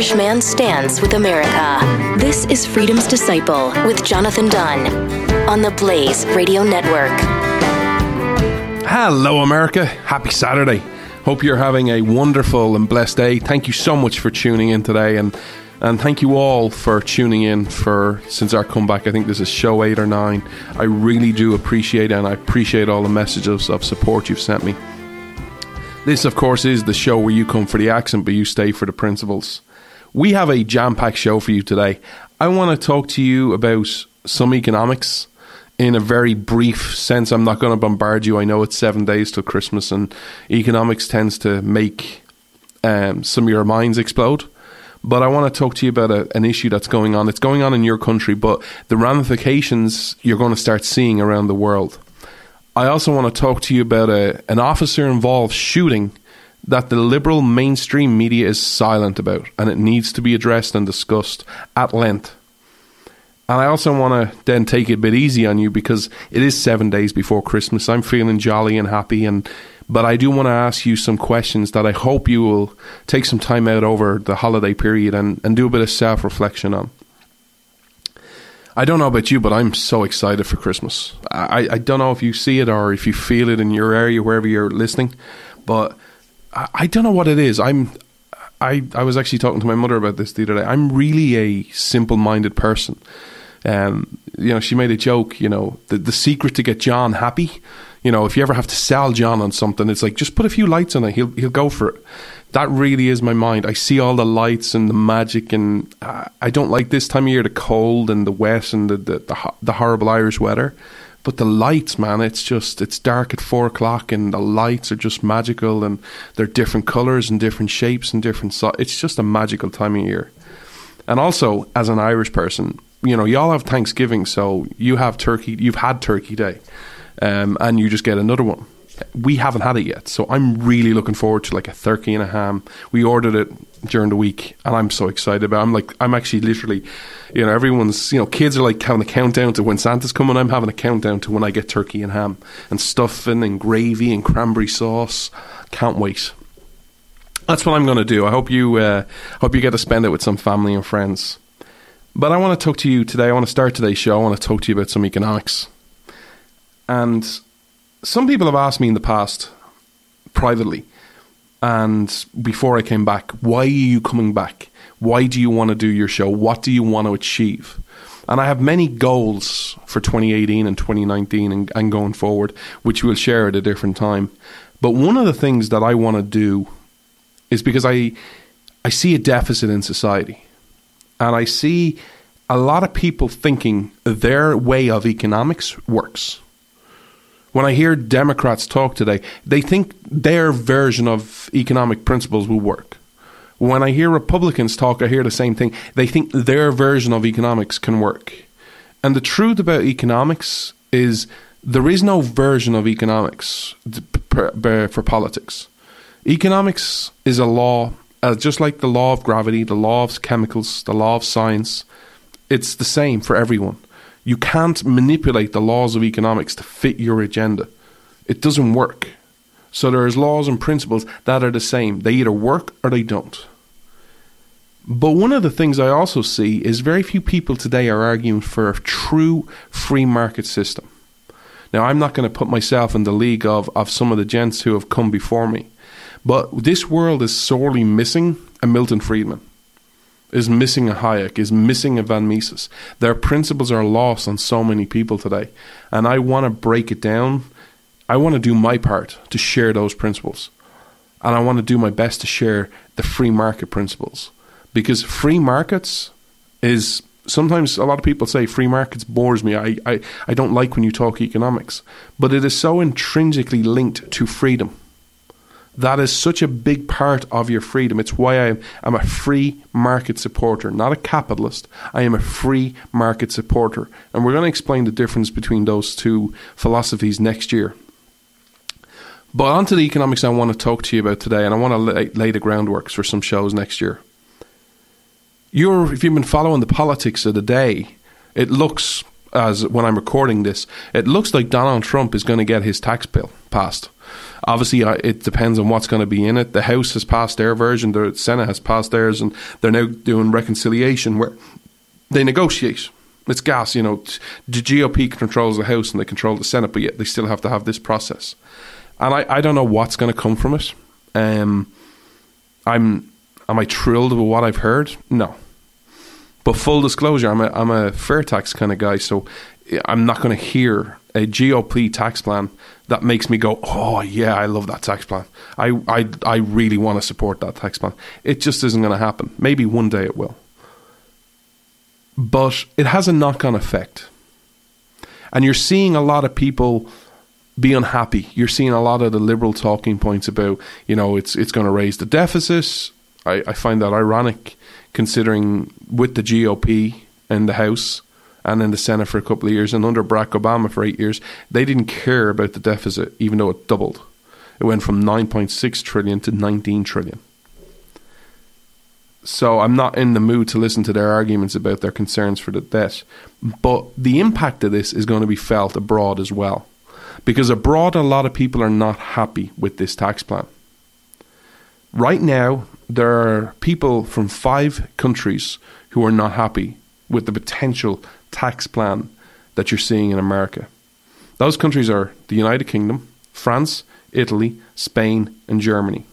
Irish man stands with America. This is Freedom's Disciple with Jonathan Dunn on the Blaze Radio Network. Hello, America. Happy Saturday. Hope you're having a wonderful and blessed day. Thank you so much for tuning in today, and and thank you all for tuning in for since our comeback. I think this is show eight or nine. I really do appreciate and I appreciate all the messages of support you've sent me. This, of course, is the show where you come for the accent, but you stay for the principles. We have a jam packed show for you today. I want to talk to you about some economics in a very brief sense. I'm not going to bombard you. I know it's seven days till Christmas, and economics tends to make um, some of your minds explode. But I want to talk to you about a, an issue that's going on. It's going on in your country, but the ramifications you're going to start seeing around the world. I also want to talk to you about a, an officer involved shooting that the liberal mainstream media is silent about, and it needs to be addressed and discussed at length. And I also want to then take it a bit easy on you because it is seven days before Christmas. I'm feeling jolly and happy, and but I do want to ask you some questions that I hope you will take some time out over the holiday period and, and do a bit of self reflection on. I don't know about you, but I'm so excited for Christmas. I, I don't know if you see it or if you feel it in your area, wherever you're listening, but I, I don't know what it is. I'm I, I was actually talking to my mother about this the other day. I'm really a simple minded person. Um, you know, she made a joke, you know, the, the secret to get John happy, you know, if you ever have to sell John on something, it's like just put a few lights on it, he'll he'll go for it. That really is my mind. I see all the lights and the magic, and uh, I don't like this time of year, the cold and the wet and the the, the, the horrible Irish weather. But the lights, man, it's just it's dark at four o'clock, and the lights are just magical, and they're different colors and different shapes and different. So- it's just a magical time of year. And also, as an Irish person, you know, y'all have Thanksgiving, so you have turkey. You've had Turkey Day, um, and you just get another one. We haven't had it yet, so I'm really looking forward to like a turkey and a ham. We ordered it during the week, and I'm so excited about. It. I'm like, I'm actually literally, you know, everyone's, you know, kids are like having a countdown to when Santa's coming. I'm having a countdown to when I get turkey and ham and stuffing and gravy and cranberry sauce. Can't wait. That's what I'm going to do. I hope you uh, hope you get to spend it with some family and friends. But I want to talk to you today. I want to start today's show. I want to talk to you about some economics. And some people have asked me in the past, privately, and before I came back, why are you coming back? Why do you want to do your show? What do you want to achieve? And I have many goals for 2018 and 2019 and, and going forward, which we'll share at a different time. But one of the things that I want to do is because I I see a deficit in society. And I see a lot of people thinking their way of economics works. When I hear Democrats talk today, they think their version of economic principles will work. When I hear Republicans talk, I hear the same thing. They think their version of economics can work. And the truth about economics is there is no version of economics for politics. Economics is a law, uh, just like the law of gravity, the law of chemicals, the law of science. It's the same for everyone. You can't manipulate the laws of economics to fit your agenda. It doesn't work. So there's laws and principles that are the same. They either work or they don't. But one of the things I also see is very few people today are arguing for a true free market system. Now, I'm not going to put myself in the league of, of some of the gents who have come before me, but this world is sorely missing a Milton Friedman, is missing a Hayek, is missing a Von Mises. Their principles are lost on so many people today, and I want to break it down. I want to do my part to share those principles, and I want to do my best to share the free market principles because free markets is sometimes a lot of people say free markets bores me. I, I, I don't like when you talk economics. But it is so intrinsically linked to freedom. That is such a big part of your freedom. It's why I am a free market supporter, not a capitalist. I am a free market supporter. And we're going to explain the difference between those two philosophies next year. But on to the economics I want to talk to you about today, and I want to lay, lay the groundwork for some shows next year. You're, if you've been following the politics of the day, it looks as when I'm recording this, it looks like Donald Trump is going to get his tax bill passed. Obviously, it depends on what's going to be in it. The House has passed their version, the Senate has passed theirs, and they're now doing reconciliation where they negotiate. It's gas, you know. The GOP controls the House and they control the Senate, but yet they still have to have this process. And I, I don't know what's going to come from it. Um, I'm am I thrilled with what I've heard? No. But full disclosure, I'm a I'm a fair tax kind of guy, so I'm not going to hear a GOP tax plan that makes me go, oh yeah, I love that tax plan. I I I really want to support that tax plan. It just isn't going to happen. Maybe one day it will, but it has a knock-on effect, and you're seeing a lot of people be unhappy. You're seeing a lot of the liberal talking points about, you know, it's it's going to raise the deficits. I, I find that ironic, considering with the GOP in the House and in the Senate for a couple of years, and under Barack Obama for eight years, they didn't care about the deficit, even though it doubled. It went from 9.6 trillion to 19 trillion. So I'm not in the mood to listen to their arguments about their concerns for the debt. But the impact of this is going to be felt abroad as well. Because abroad, a lot of people are not happy with this tax plan. Right now, there are people from five countries who are not happy with the potential tax plan that you're seeing in America. Those countries are the United Kingdom, France, Italy, Spain, and Germany.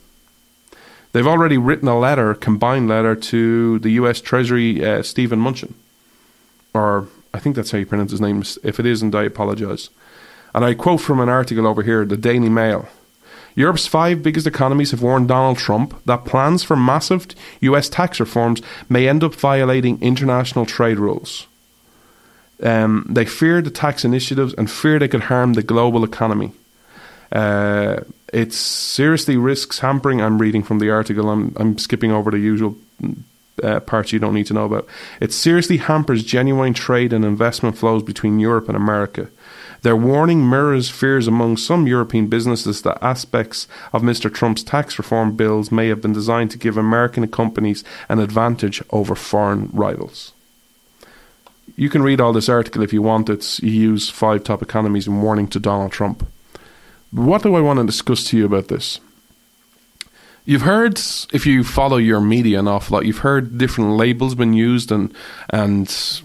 They've already written a letter, combined letter, to the US Treasury, uh, Steven Mnuchin. Or I think that's how you pronounce his name. If it isn't, I apologise. And I quote from an article over here, the Daily Mail. Europe's five biggest economies have warned Donald Trump that plans for massive US tax reforms may end up violating international trade rules. Um, they fear the tax initiatives and fear they could harm the global economy. Uh, it seriously risks hampering. I'm reading from the article. I'm I'm skipping over the usual uh, parts you don't need to know about. It seriously hampers genuine trade and investment flows between Europe and America. Their warning mirrors fears among some European businesses that aspects of Mr. Trump's tax reform bills may have been designed to give American companies an advantage over foreign rivals. You can read all this article if you want. It's EU's five top economies in warning to Donald Trump. But what do I want to discuss to you about this? You've heard, if you follow your media an awful lot, you've heard different labels been used and and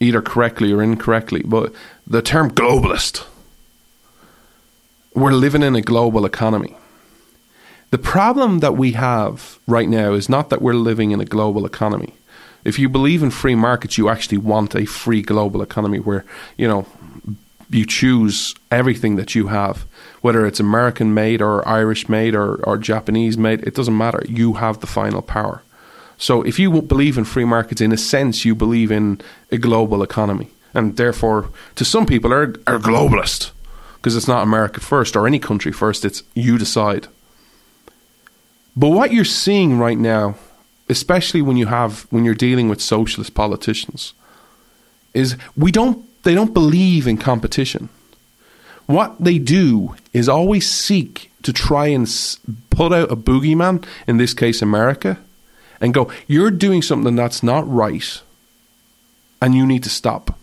either correctly or incorrectly. But the term globalist. We're living in a global economy. The problem that we have right now is not that we're living in a global economy. If you believe in free markets, you actually want a free global economy where, you know, you choose everything that you have, whether it's American made or Irish made or, or Japanese made, it doesn't matter. You have the final power. So if you believe in free markets, in a sense, you believe in a global economy and therefore, to some people, are are globalist because it's not America first or any country first. It's you decide. But what you're seeing right now, especially when you have when you're dealing with socialist politicians, is we don't they don't believe in competition. What they do is always seek to try and put out a boogeyman, in this case America, and go, you're doing something that's not right, and you need to stop.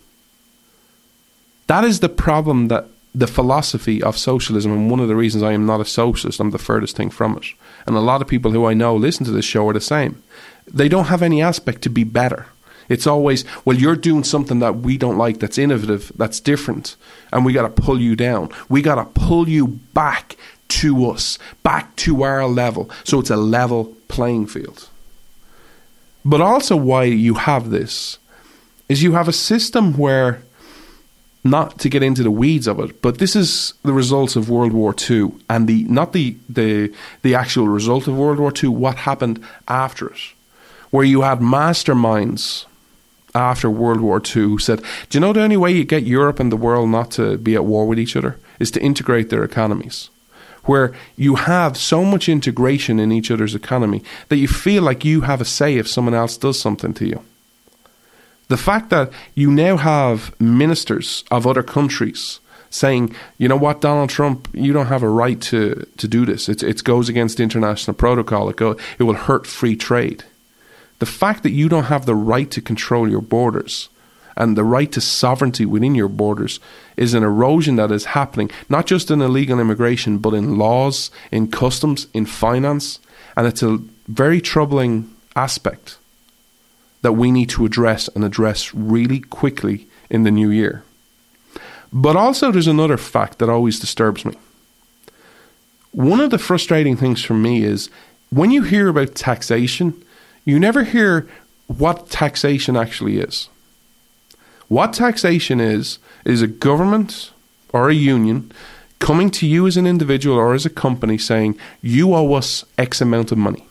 That is the problem that the philosophy of socialism, and one of the reasons I am not a socialist, I'm the furthest thing from it. And a lot of people who I know listen to this show are the same. They don't have any aspect to be better. It's always, well, you're doing something that we don't like, that's innovative, that's different, and we got to pull you down. We got to pull you back to us, back to our level. So it's a level playing field. But also, why you have this is you have a system where not to get into the weeds of it, but this is the results of World War II, and the not the the the actual result of World War II. What happened after it, where you had masterminds after World War II who said, Do you know the only way you get Europe and the world not to be at war with each other is to integrate their economies? Where you have so much integration in each other's economy that you feel like you have a say if someone else does something to you. The fact that you now have ministers of other countries saying, you know what, Donald Trump, you don't have a right to, to do this. It, it goes against international protocol. It, go, it will hurt free trade. The fact that you don't have the right to control your borders and the right to sovereignty within your borders is an erosion that is happening, not just in illegal immigration, but in laws, in customs, in finance. And it's a very troubling aspect that we need to address and address really quickly in the new year. But also, there's another fact that always disturbs me. One of the frustrating things for me is when you hear about taxation, you never hear what taxation actually is. What taxation is, is a government or a union coming to you as an individual or as a company saying, you owe us X amount of money.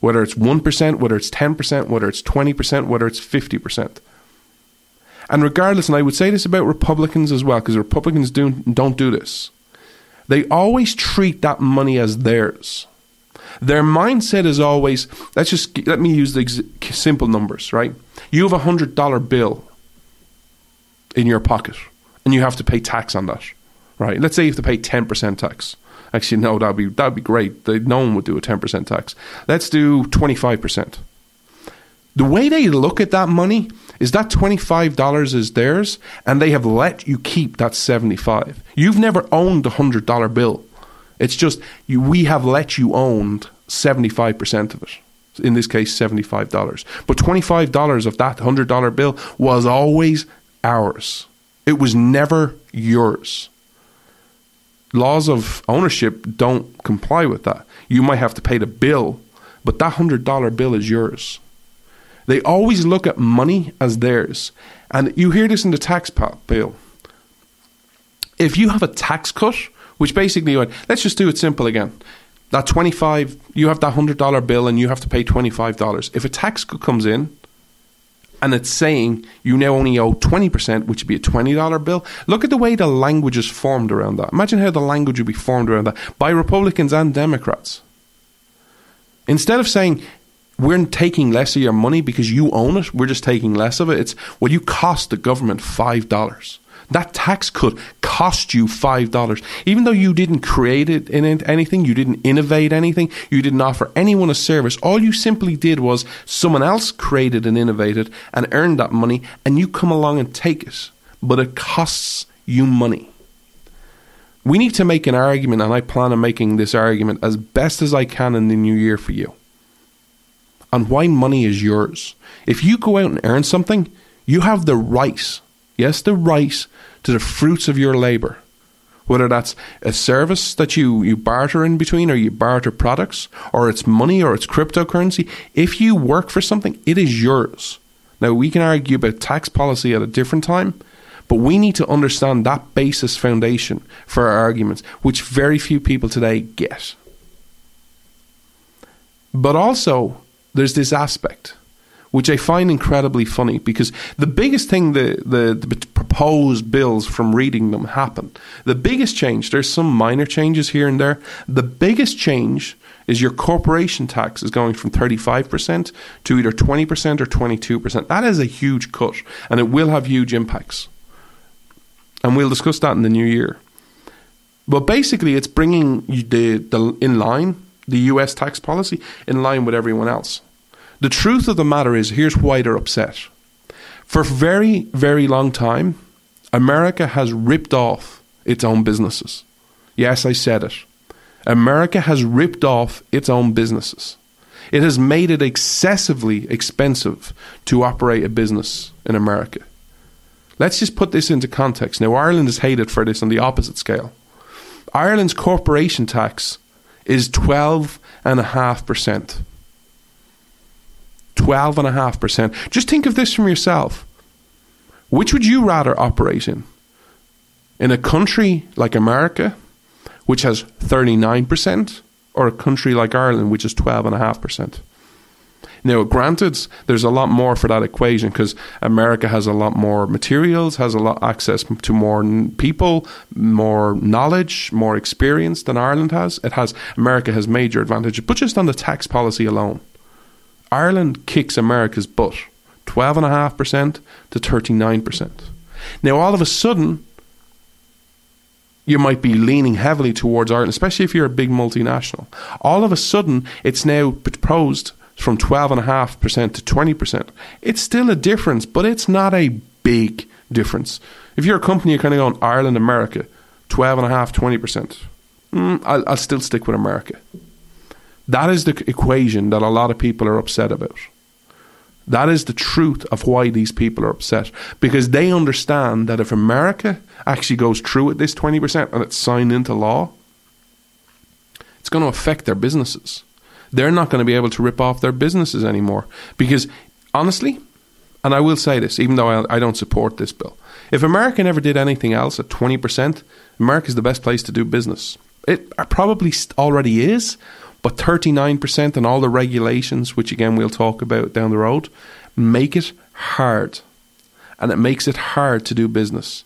Whether it's 1%, whether it's 10%, whether it's 20%, whether it's 50%. And regardless, and I would say this about Republicans as well, because Republicans do, don't do this. They always treat that money as theirs. Their mindset is always, let's just, let me use the ex- simple numbers, right? You have a $100 bill in your pocket and you have to pay tax on that, right? Let's say you have to pay 10% tax. Actually, no, that'd be, that'd be great. No one would do a 10% tax. Let's do 25%. The way they look at that money is that $25 is theirs and they have let you keep that 75. You've never owned a $100 bill. It's just you, we have let you own 75% of it. In this case, $75. But $25 of that $100 bill was always ours. It was never yours. Laws of ownership don't comply with that. You might have to pay the bill, but that $100 bill is yours. They always look at money as theirs. And you hear this in the tax bill. If you have a tax cut, which basically, let's just do it simple again. That 25, you have that $100 bill and you have to pay $25. If a tax cut comes in and it's saying you now only owe 20%, which would be a $20 bill, look at the way the language is formed around that. Imagine how the language would be formed around that by Republicans and Democrats. Instead of saying we're taking less of your money because you own it. We're just taking less of it. It's well, you cost the government five dollars. That tax cut cost you five dollars, even though you didn't create it in anything, you didn't innovate anything, you didn't offer anyone a service. All you simply did was someone else created and innovated and earned that money, and you come along and take it. But it costs you money. We need to make an argument, and I plan on making this argument as best as I can in the new year for you on why money is yours. If you go out and earn something, you have the right, yes, the right to the fruits of your labor. Whether that's a service that you, you barter in between or you barter products, or it's money or it's cryptocurrency, if you work for something, it is yours. Now, we can argue about tax policy at a different time, but we need to understand that basis foundation for our arguments, which very few people today get. But also, there's this aspect which I find incredibly funny because the biggest thing the, the, the, proposed bills from reading them happen. The biggest change, there's some minor changes here and there. The biggest change is your corporation tax is going from 35% to either 20% or 22%. That is a huge cut and it will have huge impacts. And we'll discuss that in the new year. But basically, it's bringing the, the in line the US tax policy in line with everyone else. The truth of the matter is here's why they're upset. For very, very long time, America has ripped off its own businesses. Yes, I said it. America has ripped off its own businesses. It has made it excessively expensive to operate a business in America. Let's just put this into context. Now, Ireland is hated for this on the opposite scale. Ireland's corporation tax is 12.5%. 12.5%. Just think of this from yourself. Which would you rather operate in? In a country like America, which has 39%, or a country like Ireland, which is 12.5%? Now, granted, there's a lot more for that equation because America has a lot more materials, has a lot access to more people, more knowledge, more experience than Ireland has. It has America has major advantages, but just on the tax policy alone, Ireland kicks America's butt, twelve and a half percent to thirty nine percent. Now, all of a sudden, you might be leaning heavily towards Ireland, especially if you're a big multinational. All of a sudden, it's now proposed from 12.5% to 20%. It's still a difference, but it's not a big difference. If you're a company, you're kind of going Ireland, America, 12.5%, 20%. Mm, I'll, I'll still stick with America. That is the equation that a lot of people are upset about. That is the truth of why these people are upset. Because they understand that if America actually goes through with this 20% and it's signed into law, it's going to affect their businesses. They're not going to be able to rip off their businesses anymore. Because honestly, and I will say this, even though I, I don't support this bill, if America never did anything else at 20%, America's the best place to do business. It uh, probably already is, but 39% and all the regulations, which again we'll talk about down the road, make it hard. And it makes it hard to do business.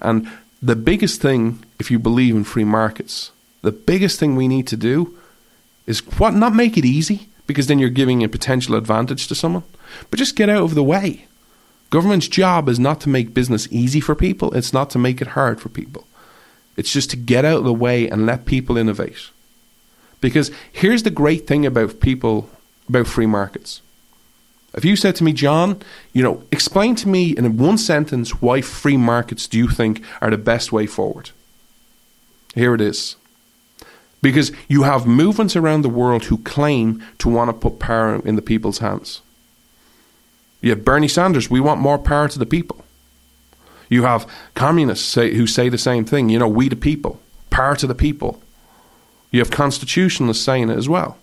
And the biggest thing, if you believe in free markets, the biggest thing we need to do is what not make it easy, because then you're giving a potential advantage to someone, but just get out of the way. Government's job is not to make business easy for people, it's not to make it hard for people. It's just to get out of the way and let people innovate. Because here's the great thing about people, about free markets. If you said to me, John, you know, explain to me in one sentence why free markets do you think are the best way forward? Here it is. Because you have movements around the world who claim to want to put power in the people's hands. You have Bernie Sanders, we want more power to the people. You have communists say, who say the same thing, you know, we the people, power to the people. You have constitutionalists saying it as well.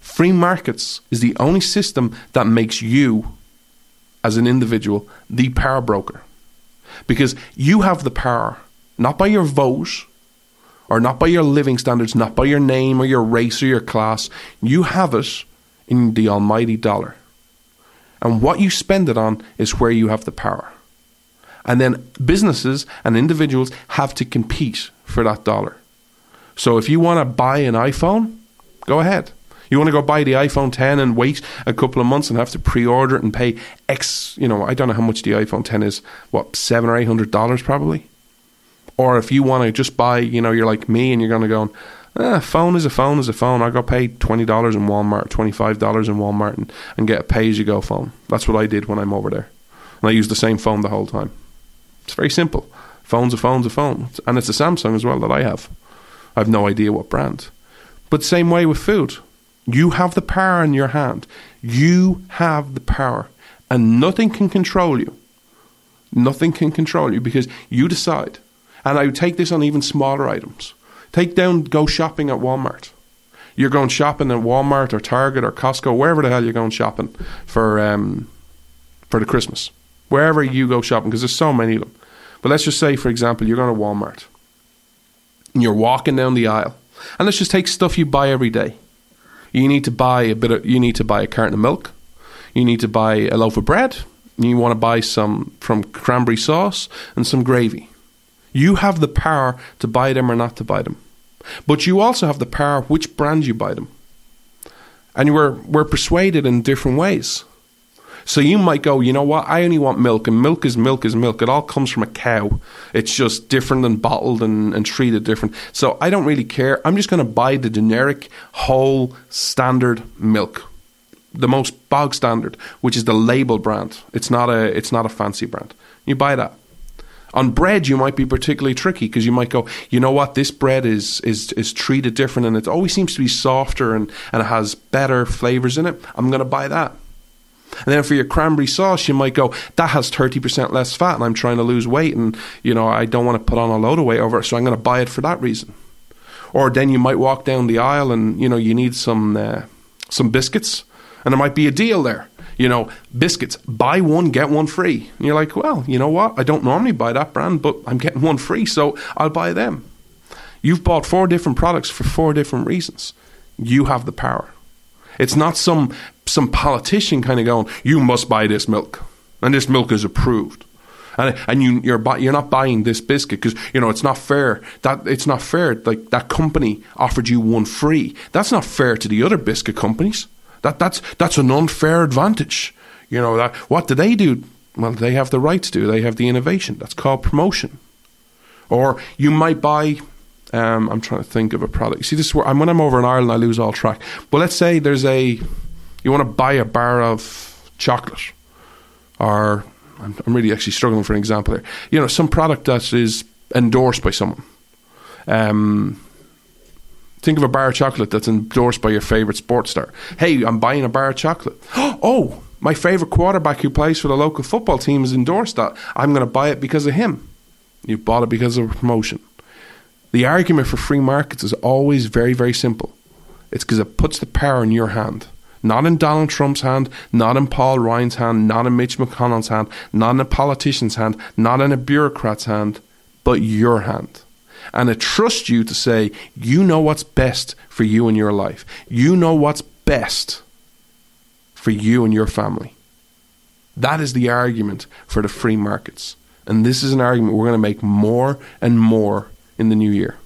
Free markets is the only system that makes you, as an individual, the power broker. Because you have the power, not by your vote, or not by your living standards, not by your name or your race or your class. You have it in the almighty dollar. And what you spend it on is where you have the power. And then businesses and individuals have to compete for that dollar. So if you want to buy an iPhone, go ahead. You want to go buy the iPhone 10 and wait a couple of months and have to pre-order it and pay X, you know, I don't know how much the iPhone 10 is, what, 7 or 800 dollars probably? Or if you want to just buy, you know, you're like me and you're going to go, eh, phone is a phone is a phone. I go pay $20 in Walmart, $25 in Walmart and, and get a pay-as-you-go phone. That's what I did when I'm over there. And I use the same phone the whole time. It's very simple. Phone's a phone's a phone. And it's a Samsung as well that I have. I have no idea what brand. But same way with food. You have the power in your hand. You have the power. And nothing can control you. Nothing can control you because you decide. And I would take this on even smaller items. Take down, go shopping at Walmart. You're going shopping at Walmart or Target or Costco, wherever the hell you're going shopping for um, for the Christmas. Wherever you go shopping, because there's so many of them. But let's just say, for example, you're going to Walmart and you're walking down the aisle, and let's just take stuff you buy every day. You need to buy a bit of, you need to buy a carton of milk, you need to buy a loaf of bread, you want to buy some from cranberry sauce and some gravy. You have the power to buy them or not to buy them. But you also have the power which brand you buy them. And we're, we're persuaded in different ways. So you might go, you know what? I only want milk, and milk is milk is milk. It all comes from a cow. It's just different and bottled and, and treated different. So I don't really care. I'm just going to buy the generic, whole, standard milk, the most bog standard, which is the label brand. It's not a it's not a fancy brand. You buy that. On bread, you might be particularly tricky because you might go, you know what, this bread is is is treated different and it always seems to be softer and, and it has better flavors in it. I'm going to buy that. And then for your cranberry sauce, you might go, that has 30% less fat and I'm trying to lose weight and, you know, I don't want to put on a load of weight over it, so I'm going to buy it for that reason. Or then you might walk down the aisle and, you know, you need some, uh, some biscuits and there might be a deal there. You know, biscuits, buy one, get one free. And you're like, well, you know what? I don't normally buy that brand, but I'm getting one free, so I'll buy them. You've bought four different products for four different reasons. You have the power. It's not some some politician kind of going, "You must buy this milk, and this milk is approved." And, and you you're you're not buying this biscuit because you know it's not fair. That it's not fair. Like that company offered you one free. That's not fair to the other biscuit companies. That that's that's an unfair advantage. You know that what do they do? Well they have the right to. Do they have the innovation. That's called promotion. Or you might buy um, I'm trying to think of a product. See, this is where when I'm over in Ireland, I lose all track. But let's say there's a you want to buy a bar of chocolate, or I'm, really actually struggling for an example here. You know, some product that is endorsed by someone. Um, think of a bar of chocolate that's endorsed by your favorite sports star. Hey, I'm buying a bar of chocolate. Oh, my favorite quarterback who plays for the local football team has endorsed that. I'm going to buy it because of him. You bought it because of a promotion. The argument for free markets is always very, very simple. It's because it puts the power in your hand. Not in Donald Trump's hand, not in Paul Ryan's hand, not in Mitch McConnell's hand, not in a politician's hand, not in a bureaucrat's hand, but your hand. And I trust you to say, you know what's best for you and your life. You know what's best for you and your family. That is the argument for the free markets. And this is an argument we're going to make more and more in the new year.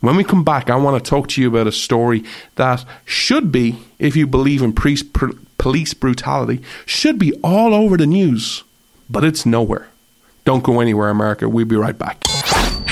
When we come back, I want to talk to you about a story that should be, if you believe in pr- police brutality, should be all over the news, but it's nowhere. Don't go anywhere, America. We'll be right back.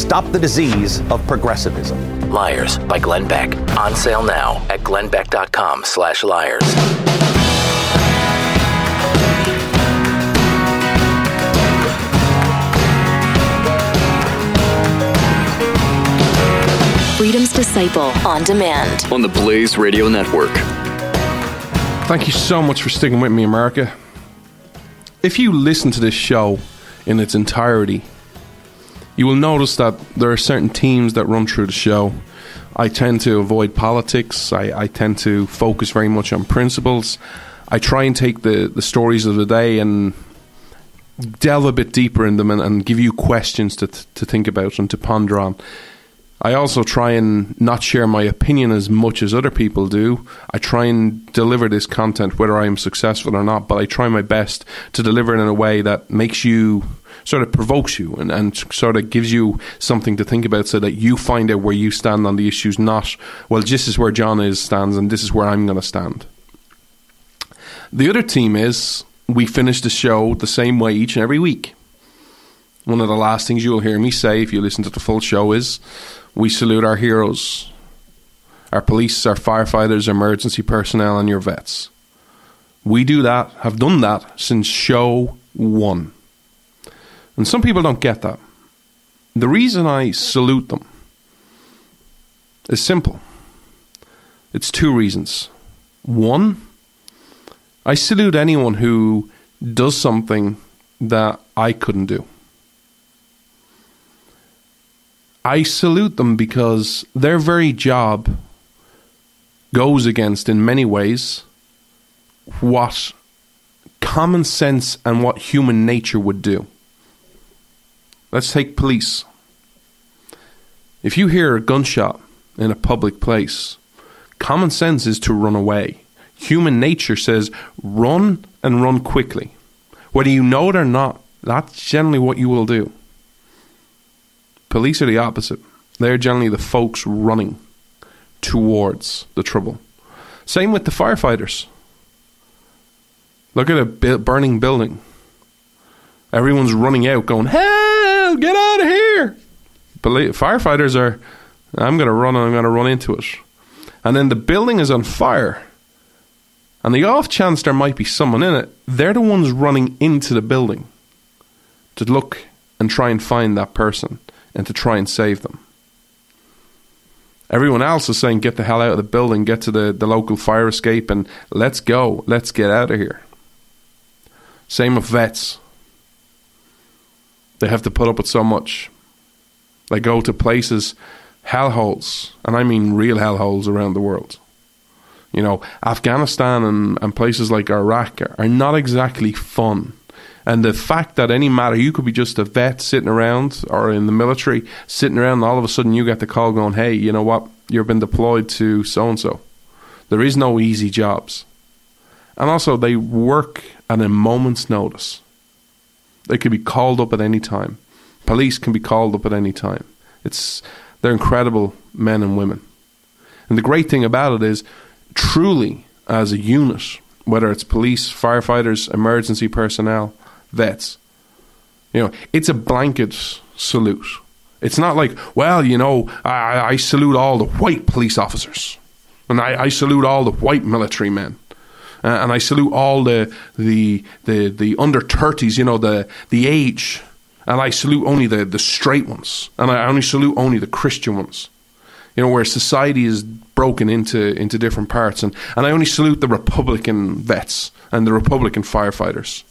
stop the disease of progressivism. Liars by Glenn Beck. On sale now at glennbeck.com slash liars. Freedom's Disciple on demand. on the Blaze Radio Network. Thank you so much for sticking with me, America. If you listen to this show in its entirety, you will notice that there are certain themes that run through the show. I tend to avoid politics. I, I tend to focus very much on principles. I try and take the, the stories of the day and delve a bit deeper in them and, and give you questions to, to think about and to ponder on. I also try and not share my opinion as much as other people do. I try and deliver this content whether I am successful or not, but I try my best to deliver it in a way that makes you sort of provokes you and, and sort of gives you something to think about so that you find out where you stand on the issues, not, well, this is where John is stands and this is where I'm going to stand. The other team is we finish the show the same way each and every week. One of the last things you'll hear me say if you listen to the full show is we salute our heroes, our police, our firefighters, emergency personnel, and your vets. We do that, have done that since show one. And some people don't get that. The reason I salute them is simple it's two reasons. One, I salute anyone who does something that I couldn't do. I salute them because their very job goes against, in many ways, what common sense and what human nature would do. Let's take police. If you hear a gunshot in a public place, common sense is to run away. Human nature says run and run quickly. Whether you know it or not, that's generally what you will do. Police are the opposite. They're generally the folks running towards the trouble. Same with the firefighters. Look at a bu- burning building. Everyone's running out, going, "Hell, get out of here!" Poli- firefighters are, "I'm going to run and I'm going to run into it," and then the building is on fire. And the off chance there might be someone in it, they're the ones running into the building to look and try and find that person and to try and save them. Everyone else is saying, get the hell out of the building, get to the, the local fire escape, and let's go. Let's get out of here. Same with vets. They have to put up with so much. They go to places, hellholes, and I mean real hellholes around the world. You know, Afghanistan and, and places like Iraq are, are not exactly fun. And the fact that any matter, you could be just a vet sitting around or in the military sitting around, and all of a sudden you get the call going, hey, you know what? You've been deployed to so and so. There is no easy jobs. And also, they work at a moment's notice. They could be called up at any time. Police can be called up at any time. It's they're incredible men and women. And the great thing about it is, truly, as a unit, whether it's police, firefighters, emergency personnel, vets, you know, it's a blanket salute. It's not like, well, you know, I, I salute all the white police officers, and I, I salute all the white military men. Uh, and I salute all the the the, the under thirties, you know, the the age, and I salute only the, the straight ones, and I only salute only the Christian ones. You know, where society is broken into into different parts, and, and I only salute the Republican vets and the Republican firefighters.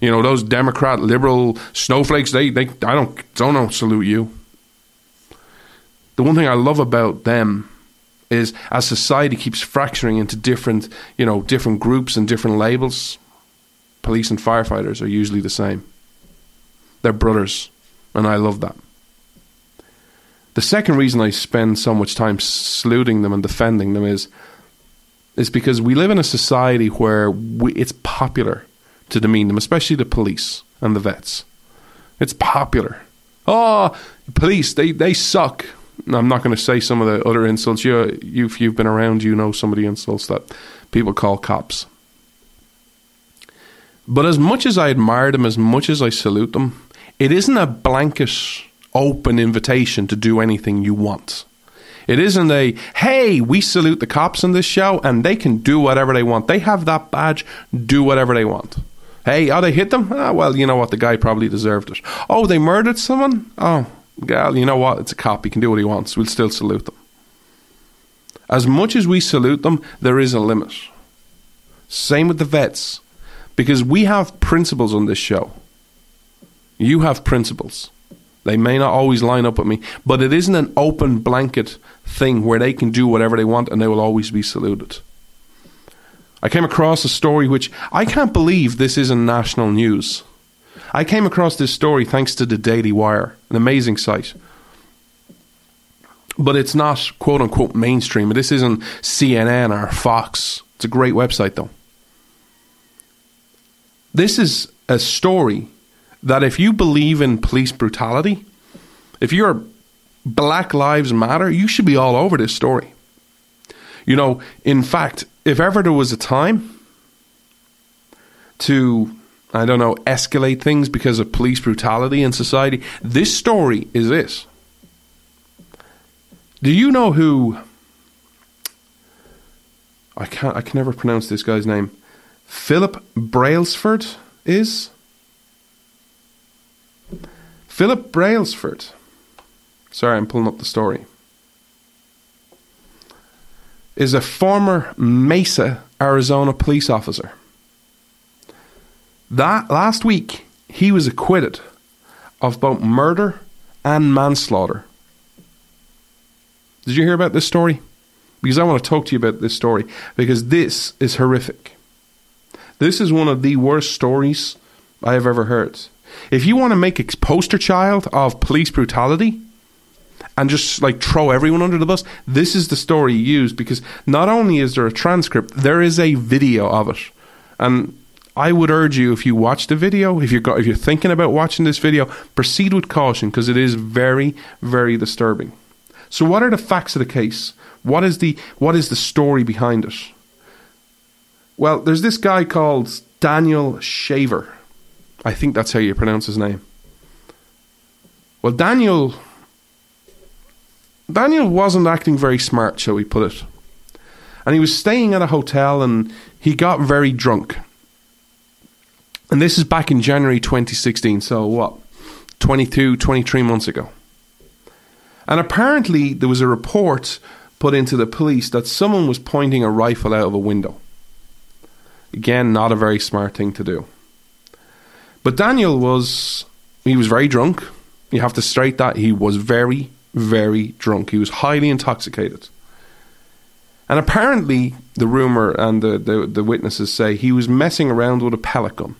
You know, those Democrat liberal snowflakes, they, they I don't don't salute you. The one thing I love about them is as society keeps fracturing into different, you know, different groups and different labels, police and firefighters are usually the same. They're brothers, and I love that. The second reason I spend so much time saluting them and defending them is is because we live in a society where we, it's popular to demean them, especially the police and the vets. It's popular. Oh, police, they, they suck. I'm not going to say some of the other insults. You, you, if you've been around, you know some of the insults that people call cops. But as much as I admire them, as much as I salute them, it isn't a blanket open invitation to do anything you want. It isn't a, hey, we salute the cops in this show and they can do whatever they want. They have that badge, do whatever they want. Hey, oh, they hit them? Ah, well, you know what? The guy probably deserved it. Oh, they murdered someone? Oh, gal, you know what? It's a cop. He can do what he wants. We'll still salute them. As much as we salute them, there is a limit. Same with the vets. Because we have principles on this show. You have principles. They may not always line up with me, but it isn't an open blanket thing where they can do whatever they want and they will always be saluted. I came across a story which I can't believe this isn't national news. I came across this story thanks to the Daily Wire, an amazing site. But it's not quote unquote mainstream. This isn't CNN or Fox. It's a great website though. This is a story that if you believe in police brutality, if you're Black Lives Matter, you should be all over this story. You know, in fact, if ever there was a time to, I don't know, escalate things because of police brutality in society, this story is this. Do you know who? I can't. I can never pronounce this guy's name. Philip Brailsford is. Philip Brailsford. Sorry, I'm pulling up the story. Is a former Mesa, Arizona police officer. That last week, he was acquitted of both murder and manslaughter. Did you hear about this story? Because I want to talk to you about this story because this is horrific. This is one of the worst stories I have ever heard. If you want to make a poster child of police brutality and just like throw everyone under the bus, this is the story you use because not only is there a transcript, there is a video of it. And I would urge you if you watch the video, if you're if you're thinking about watching this video, proceed with caution because it is very very disturbing. So what are the facts of the case? What is the what is the story behind it? Well, there's this guy called Daniel Shaver. I think that's how you pronounce his name. Well, Daniel Daniel wasn't acting very smart, shall we put it. And he was staying at a hotel and he got very drunk. And this is back in January 2016, so what? 22, 23 months ago. And apparently, there was a report put into the police that someone was pointing a rifle out of a window. Again, not a very smart thing to do. But Daniel was he was very drunk. You have to state that he was very, very drunk. He was highly intoxicated. And apparently, the rumor and the, the, the witnesses say he was messing around with a pellet gun.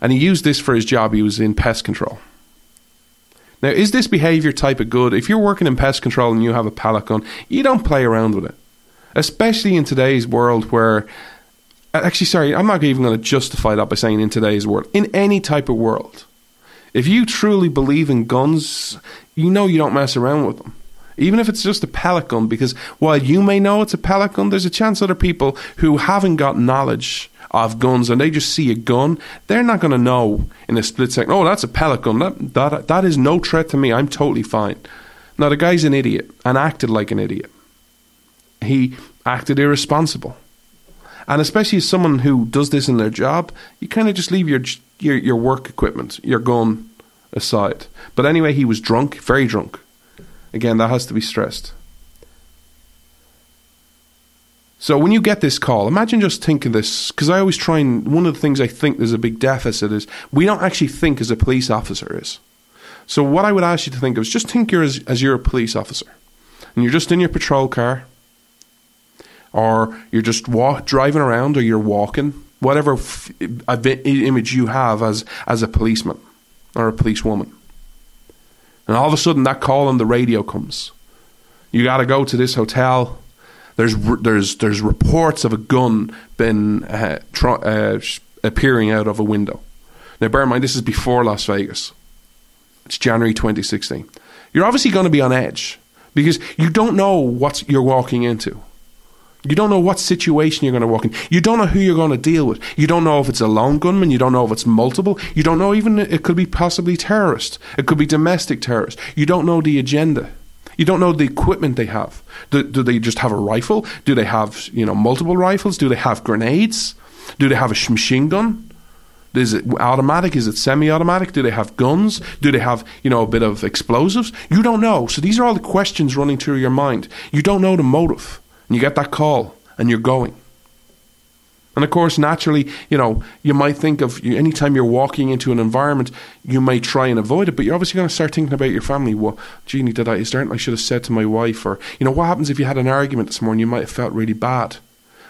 And he used this for his job. He was in pest control. Now, is this behavior type of good? If you're working in pest control and you have a pellet gun, you don't play around with it. Especially in today's world where uh, actually sorry, I'm not even going to justify that by saying in today's world. In any type of world. If you truly believe in guns, you know you don't mess around with them. Even if it's just a pellet gun, because while you may know it's a pellet gun, there's a chance other people who haven't got knowledge of guns and they just see a gun, they're not going to know in a split second, oh, that's a pellet gun. That, that, that is no threat to me. I'm totally fine. Now, the guy's an idiot and acted like an idiot. He acted irresponsible. And especially as someone who does this in their job, you kind of just leave your, your, your work equipment, your gun aside. But anyway, he was drunk, very drunk. Again, that has to be stressed. So when you get this call, imagine just thinking this, because I always try and one of the things I think there's a big deficit is we don't actually think as a police officer is. So what I would ask you to think of is just think you're as, as you're a police officer, and you're just in your patrol car, or you're just walk, driving around, or you're walking, whatever f- image you have as as a policeman or a policewoman, and all of a sudden that call on the radio comes. You got to go to this hotel there's there's there's reports of a gun been uh, uh, appearing out of a window. Now, bear in mind, this is before Las Vegas. It's January 2016. You're obviously going to be on edge because you don't know what you're walking into. You don't know what situation you're going to walk in. You don't know who you're going to deal with. You don't know if it's a lone gunman. You don't know if it's multiple. You don't know even it could be possibly terrorist. It could be domestic terrorist. You don't know the agenda. You don't know the equipment they have. Do, do they just have a rifle? Do they have you know multiple rifles? Do they have grenades? Do they have a machine gun? Is it automatic? Is it semi-automatic? Do they have guns? Do they have you know a bit of explosives? You don't know. So these are all the questions running through your mind. You don't know the motive, and you get that call, and you're going. And of course, naturally, you know, you might think of anytime you're walking into an environment, you might try and avoid it, but you're obviously going to start thinking about your family. Well, Jeannie, did I, is there I should have said to my wife? Or, you know, what happens if you had an argument this morning? You might have felt really bad.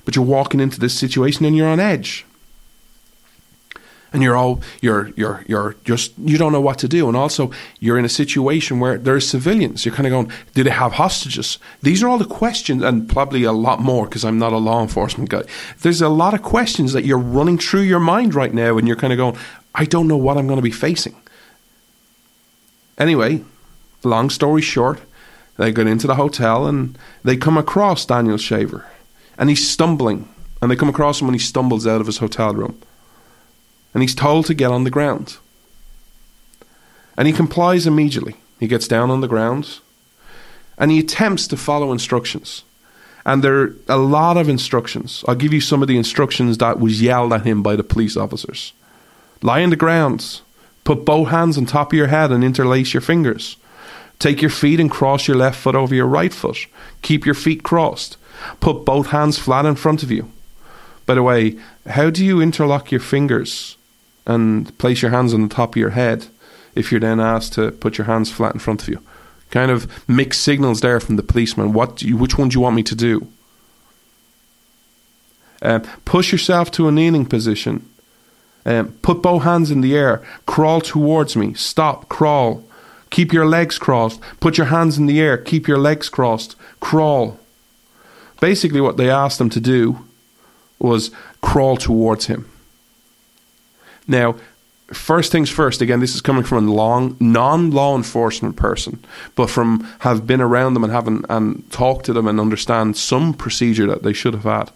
But you're walking into this situation and you're on edge and you're all you're you're you're just you don't know what to do. And also you're in a situation where there's civilians. You're kind of going do they have hostages? These are all the questions and probably a lot more because i'm not a law enforcement guy. There's a lot of questions that you're running through your mind right now and you're kind of going i don't know what i'm going to be facing. Anyway long story short they get into the hotel and they come across daniel shaver and he's stumbling. And they come across him when he stumbles out of his hotel room and he's told to get on the ground. And he complies immediately. He gets down on the ground and he attempts to follow instructions. And there are a lot of instructions. I'll give you some of the instructions that was yelled at him by the police officers. Lie on the ground. Put both hands on top of your head and interlace your fingers. Take your feet and cross your left foot over your right foot. Keep your feet crossed. Put both hands flat in front of you. By the way, how do you interlock your fingers and place your hands on the top of your head if you're then asked to put your hands flat in front of you. Kind of mixed signals there from the policeman. What you, which one do you want me to do? Uh, push yourself to a kneeling position. Um, put both hands in the air. Crawl towards me. Stop. Crawl. Keep your legs crossed. Put your hands in the air. Keep your legs crossed. Crawl. Basically, what they asked them to do was crawl towards him. Now, first things first, again, this is coming from a long, non-law enforcement person, but from have been around them and having and talked to them and understand some procedure that they should have had.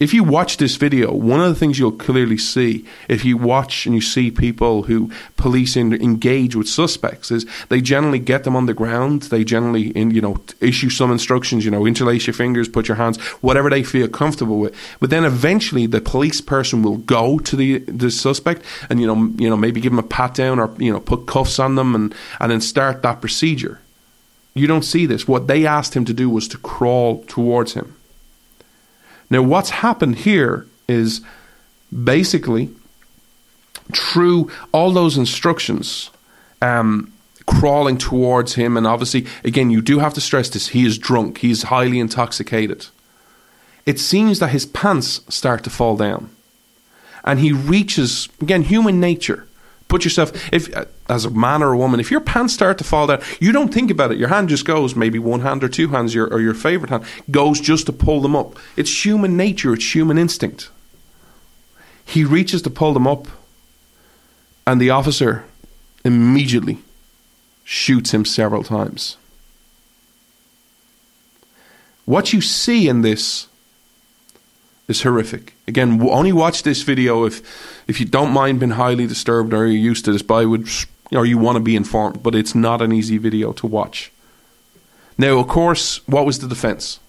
If you watch this video, one of the things you'll clearly see if you watch and you see people who police in, engage with suspects is they generally get them on the ground. They generally, in, you know, issue some instructions. You know, interlace your fingers, put your hands, whatever they feel comfortable with. But then eventually, the police person will go to the the suspect and you know, you know, maybe give them a pat down or you know, put cuffs on them and and then start that procedure. You don't see this. What they asked him to do was to crawl towards him. Now, what's happened here is basically through all those instructions, um, crawling towards him, and obviously, again, you do have to stress this he is drunk, he's highly intoxicated. It seems that his pants start to fall down. And he reaches, again, human nature. Put yourself, if uh, as a man or a woman, if your pants start to fall down, you don't think about it. Your hand just goes, maybe one hand or two hands, your, or your favorite hand goes just to pull them up. It's human nature, it's human instinct. He reaches to pull them up, and the officer immediately shoots him several times. What you see in this is horrific. Again, only watch this video if if you don't mind being highly disturbed or you're used to this, but I would or you want to be informed. But it's not an easy video to watch. Now, of course, what was the defense?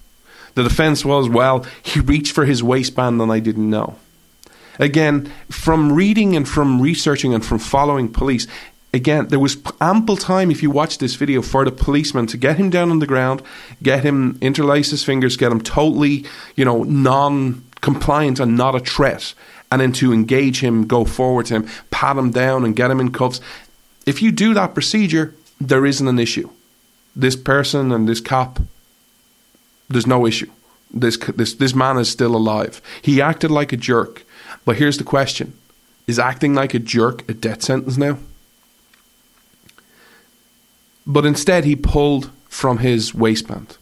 The defense was, well, he reached for his waistband and I didn't know. Again, from reading and from researching and from following police, again, there was ample time if you watch this video for the policeman to get him down on the ground, get him interlace his fingers, get him totally, you know, non compliant and not a threat, and then to engage him, go forward to him, pat him down, and get him in cuffs. If you do that procedure, there isn't an issue. This person and this cop, there's no issue. This this this man is still alive. He acted like a jerk, but here's the question: Is acting like a jerk a death sentence now? But instead, he pulled from his waistband.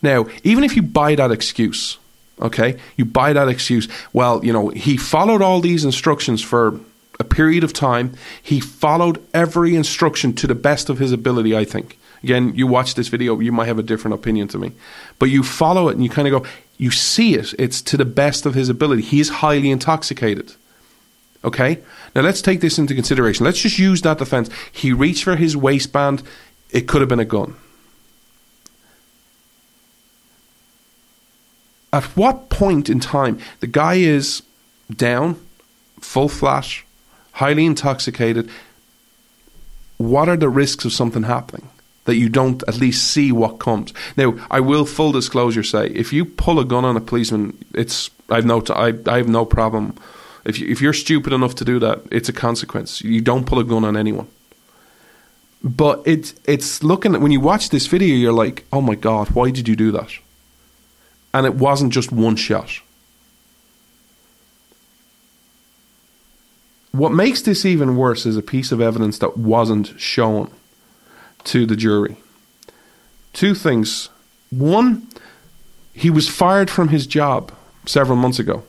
Now, even if you buy that excuse, okay, you buy that excuse, well, you know, he followed all these instructions for a period of time. He followed every instruction to the best of his ability, I think. Again, you watch this video, you might have a different opinion to me. But you follow it and you kind of go, you see it, it's to the best of his ability. He is highly intoxicated. Okay? Now let's take this into consideration. Let's just use that defense. He reached for his waistband, it could have been a gun. At what point in time the guy is down, full flash, highly intoxicated, what are the risks of something happening? That you don't at least see what comes. Now, I will full disclosure say, if you pull a gun on a policeman, it's I've no t- I, I have no problem. If you, if you're stupid enough to do that, it's a consequence. You don't pull a gun on anyone. But it's it's looking at when you watch this video, you're like, oh my god, why did you do that? And it wasn't just one shot. What makes this even worse is a piece of evidence that wasn't shown to the jury. Two things. One, he was fired from his job several months ago.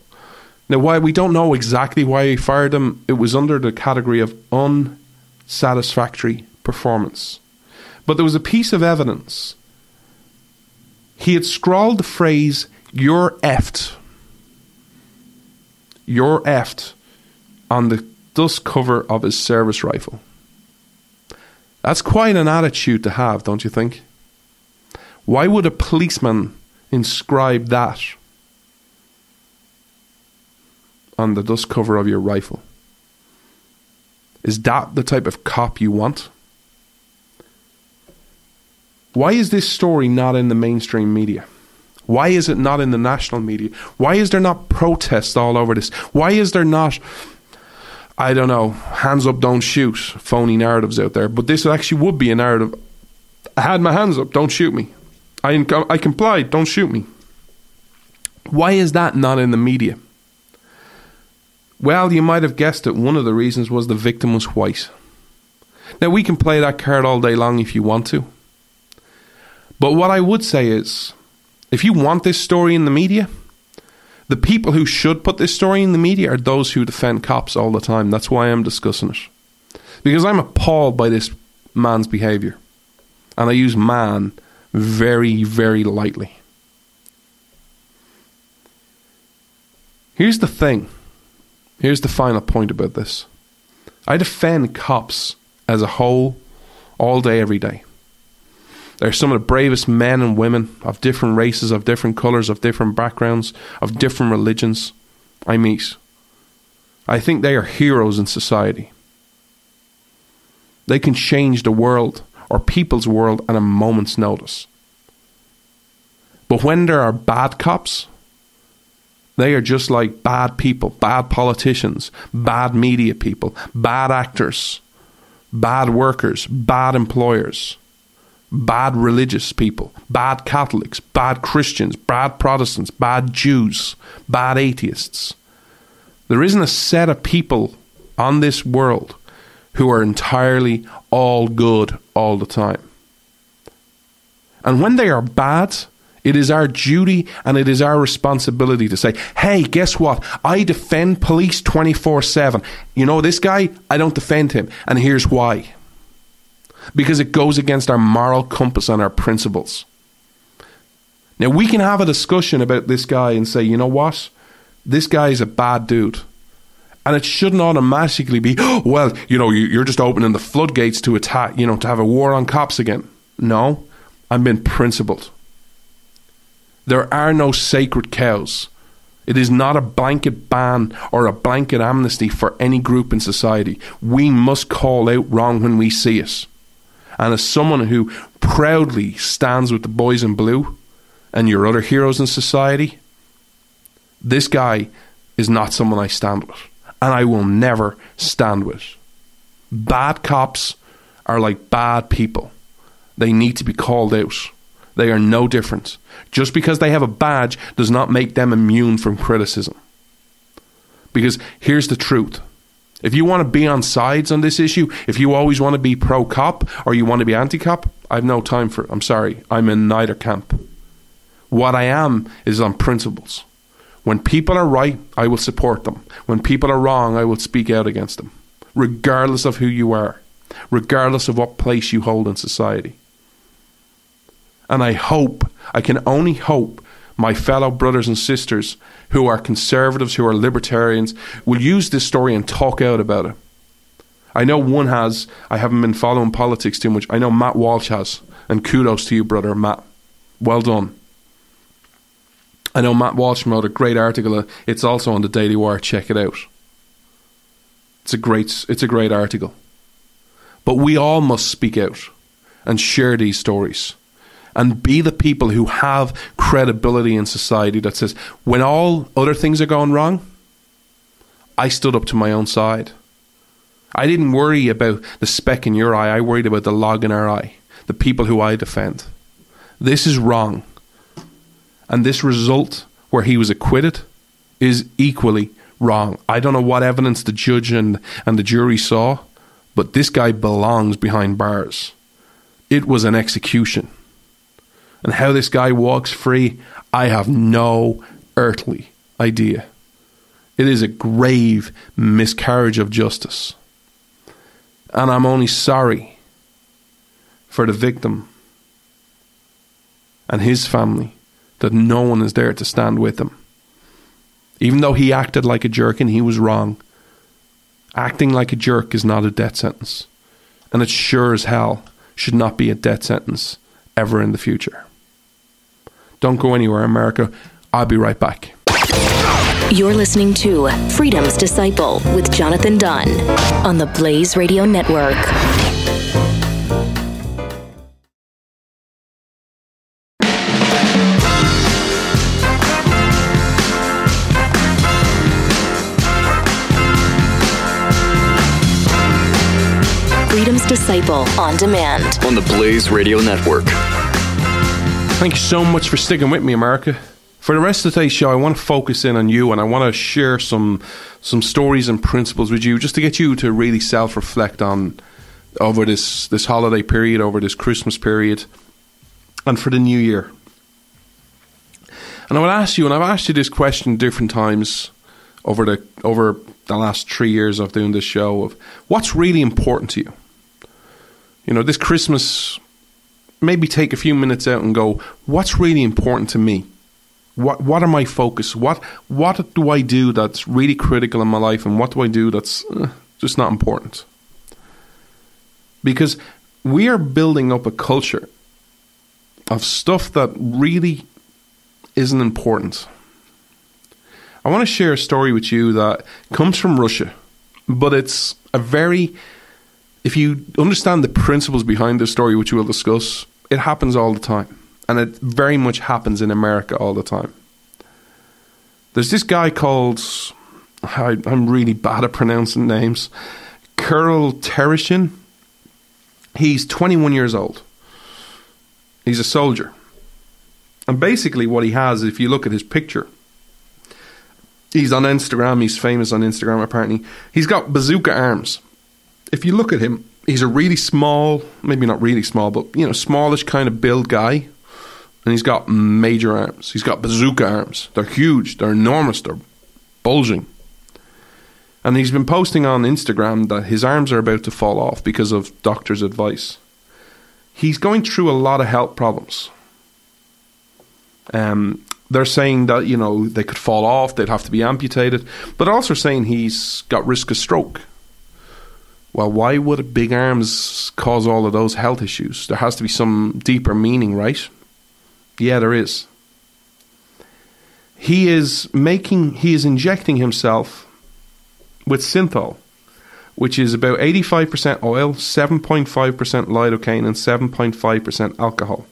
Now, why we don't know exactly why he fired him, it was under the category of unsatisfactory performance. But there was a piece of evidence. He had scrawled the phrase, You're effed. You're effed on the dust cover of his service rifle. That's quite an attitude to have, don't you think? Why would a policeman inscribe that on the dust cover of your rifle? Is that the type of cop you want? Why is this story not in the mainstream media? Why is it not in the national media? Why is there not protests all over this? Why is there not, I don't know, hands up, don't shoot, phony narratives out there? But this actually would be a narrative. I had my hands up, don't shoot me. I, I complied, don't shoot me. Why is that not in the media? Well, you might have guessed it. One of the reasons was the victim was white. Now, we can play that card all day long if you want to. But what I would say is if you want this story in the media, the people who should put this story in the media are those who defend cops all the time. That's why I'm discussing it. Because I'm appalled by this man's behaviour. And I use man very, very lightly. Here's the thing. Here's the final point about this. I defend cops as a whole all day, every day. They're some of the bravest men and women of different races, of different colours, of different backgrounds, of different religions I meet. I think they are heroes in society. They can change the world or people's world at a moment's notice. But when there are bad cops, they are just like bad people, bad politicians, bad media people, bad actors, bad workers, bad employers, bad religious people, bad Catholics, bad Christians, bad Protestants, bad Jews, bad atheists. There isn't a set of people on this world who are entirely all good all the time. And when they are bad, it is our duty and it is our responsibility to say, hey, guess what? I defend police 24 7. You know, this guy, I don't defend him. And here's why because it goes against our moral compass and our principles. Now, we can have a discussion about this guy and say, you know what? This guy is a bad dude. And it shouldn't automatically be, well, you know, you're just opening the floodgates to attack, you know, to have a war on cops again. No, I'm being principled. There are no sacred cows. It is not a blanket ban or a blanket amnesty for any group in society. We must call out wrong when we see it. And as someone who proudly stands with the boys in blue and your other heroes in society, this guy is not someone I stand with. And I will never stand with. Bad cops are like bad people. They need to be called out. They are no different. Just because they have a badge does not make them immune from criticism. Because here's the truth. If you want to be on sides on this issue, if you always want to be pro cop or you want to be anti cop, I have no time for it. I'm sorry. I'm in neither camp. What I am is on principles. When people are right, I will support them. When people are wrong, I will speak out against them, regardless of who you are, regardless of what place you hold in society. And I hope, I can only hope, my fellow brothers and sisters who are conservatives, who are libertarians, will use this story and talk out about it. I know one has, I haven't been following politics too much. I know Matt Walsh has. And kudos to you, brother Matt. Well done. I know Matt Walsh wrote a great article. It's also on the Daily Wire. Check it out. It's a great, it's a great article. But we all must speak out and share these stories and be the people who have credibility in society that says, when all other things are going wrong, I stood up to my own side. I didn't worry about the speck in your eye, I worried about the log in our eye, the people who I defend. This is wrong. And this result, where he was acquitted, is equally wrong. I don't know what evidence the judge and, and the jury saw, but this guy belongs behind bars. It was an execution. And how this guy walks free, I have no earthly idea. It is a grave miscarriage of justice. And I'm only sorry for the victim and his family that no one is there to stand with him. Even though he acted like a jerk and he was wrong, acting like a jerk is not a death sentence. And it sure as hell should not be a death sentence ever in the future. Don't go anywhere, America. I'll be right back. You're listening to Freedom's Disciple with Jonathan Dunne on the Blaze Radio Network. Freedom's Disciple on demand. on the Blaze Radio Network. Thank you so much for sticking with me, America. For the rest of today's show, I want to focus in on you and I want to share some some stories and principles with you just to get you to really self reflect on over this, this holiday period, over this Christmas period, and for the new year. And I would ask you, and I've asked you this question different times over the over the last three years of doing this show of what's really important to you. You know, this Christmas maybe take a few minutes out and go, what's really important to me? What what are my focus? What what do I do that's really critical in my life, and what do I do that's uh, just not important? Because we are building up a culture of stuff that really isn't important. I want to share a story with you that comes from Russia, but it's a very if you understand the principles behind this story, which we'll discuss, it happens all the time. And it very much happens in America all the time. There's this guy called, I, am really bad at pronouncing names, Kirill Tereshin. He's 21 years old. He's a soldier. And basically, what he has, if you look at his picture, he's on Instagram. He's famous on Instagram, apparently. He's got bazooka arms if you look at him, he's a really small, maybe not really small, but you know, smallish kind of build guy. And he's got major arms. He's got bazooka arms. They're huge. They're enormous. They're bulging. And he's been posting on Instagram that his arms are about to fall off because of doctor's advice. He's going through a lot of health problems. Um, they're saying that you know they could fall off, they'd have to be amputated, but also saying he's got risk of stroke well, why would big arms cause all of those health issues? There has to be some deeper meaning, right? Yeah, there is. He is making, he is injecting himself with synthol, which is about 85% oil, 7.5% lidocaine, and 7.5% alcohol.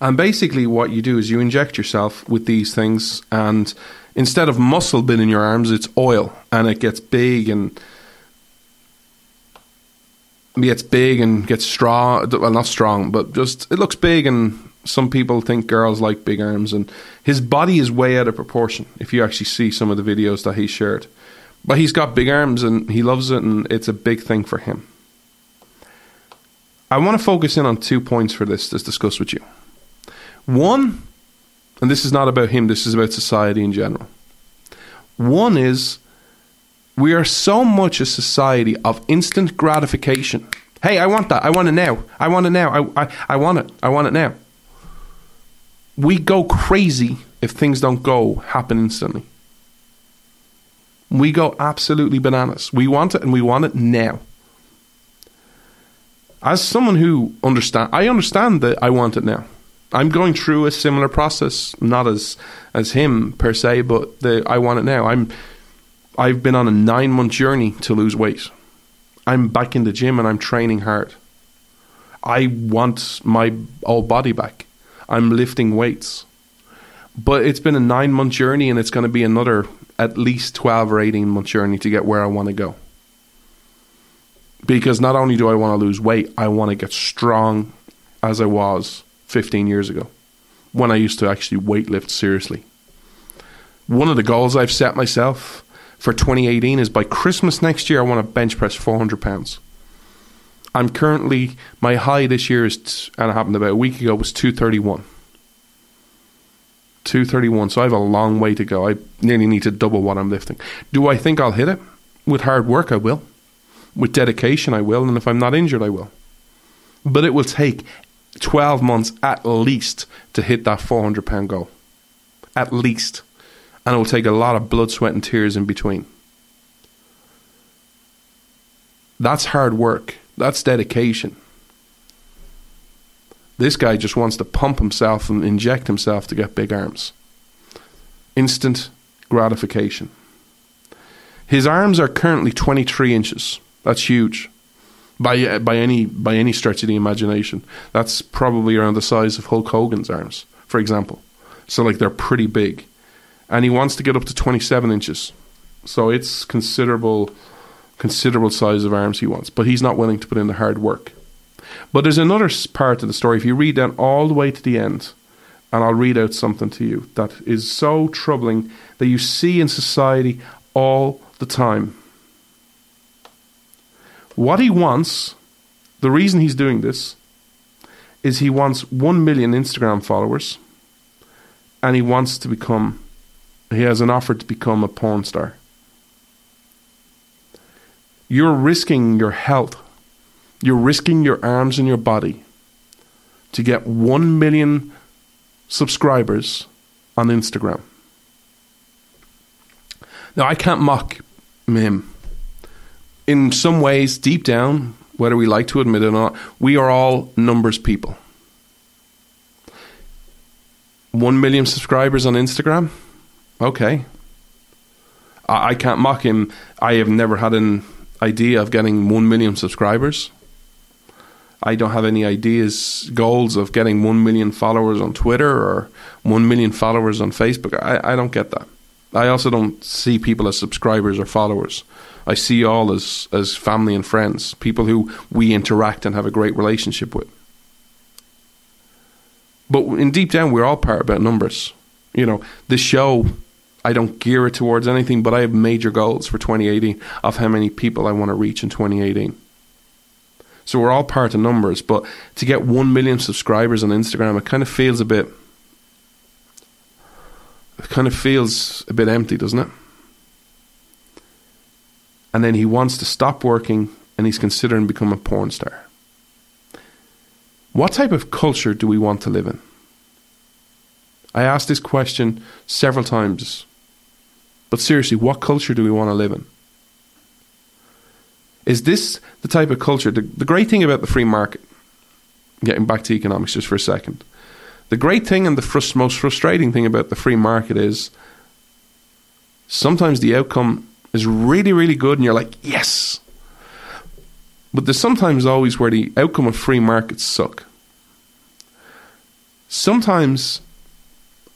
And basically, what you do is you inject yourself with these things, and instead of muscle being in your arms, it's oil, and it gets big and gets big and gets strong. Well, not strong, but just it looks big, and some people think girls like big arms. And his body is way out of proportion if you actually see some of the videos that he shared. But he's got big arms and he loves it, and it's a big thing for him. I want to focus in on two points for this to discuss with you. One, and this is not about him, this is about society in general. One is we are so much a society of instant gratification. Hey, I want that. I want it now. I want it now. I, I, I want it. I want it now. We go crazy if things don't go happen instantly. We go absolutely bananas. We want it and we want it now. As someone who understand, I understand that I want it now. I'm going through a similar process, not as as him per se, but the I want it now. I'm I've been on a nine month journey to lose weight. I'm back in the gym and I'm training hard. I want my old body back. I'm lifting weights. But it's been a nine month journey and it's going to be another at least 12 or 18 month journey to get where I want to go. Because not only do I want to lose weight, I want to get strong as I was 15 years ago when I used to actually weightlift seriously. One of the goals I've set myself for 2018 is by Christmas next year, I want to bench press 400 pounds. I'm currently, my high this year is, and it happened about a week ago, was 231. 231. So I have a long way to go. I nearly need to double what I'm lifting. Do I think I'll hit it? With hard work, I will. With dedication, I will. And if I'm not injured, I will. But it will take 12 months at least to hit that 400 pound goal. At least and it will take a lot of blood, sweat, and tears in between. That's hard work. That's dedication. This guy just wants to pump himself and inject himself to get big arms. Instant gratification. His arms are currently 23 inches. That's huge. By, uh, by, any, by any stretch of the imagination. That's probably around the size of Hulk Hogan's arms, for example. So, like, they're pretty big and he wants to get up to 27 inches. So it's considerable, considerable size of arms he wants, but he's not willing to put in the hard work. But there's another part of the story. If you read down all the way to the end, and I'll read out something to you that is so troubling that you see in society all the time. What he wants, the reason he's doing this, is he wants 1 million Instagram followers and he wants to become he has an offer to become a porn star. You're risking your health. You're risking your arms and your body to get 1 million subscribers on Instagram. Now, I can't mock him. In some ways, deep down, whether we like to admit it or not, we are all numbers people. 1 million subscribers on Instagram? Okay. I, I can't mock him. I have never had an idea of getting 1 million subscribers. I don't have any ideas, goals of getting 1 million followers on Twitter or 1 million followers on Facebook. I, I don't get that. I also don't see people as subscribers or followers. I see all as, as family and friends, people who we interact and have a great relationship with. But in deep down, we're all part about numbers. You know, this show, I don't gear it towards anything, but I have major goals for 2018 of how many people I want to reach in 2018. So we're all part of numbers, but to get 1 million subscribers on Instagram, it kind of feels a bit. It kind of feels a bit empty, doesn't it? And then he wants to stop working and he's considering becoming a porn star. What type of culture do we want to live in? I asked this question several times. But seriously, what culture do we want to live in? Is this the type of culture? The, the great thing about the free market, getting back to economics just for a second, the great thing and the frust- most frustrating thing about the free market is sometimes the outcome is really, really good, and you're like, yes. But there's sometimes always where the outcome of free markets suck. Sometimes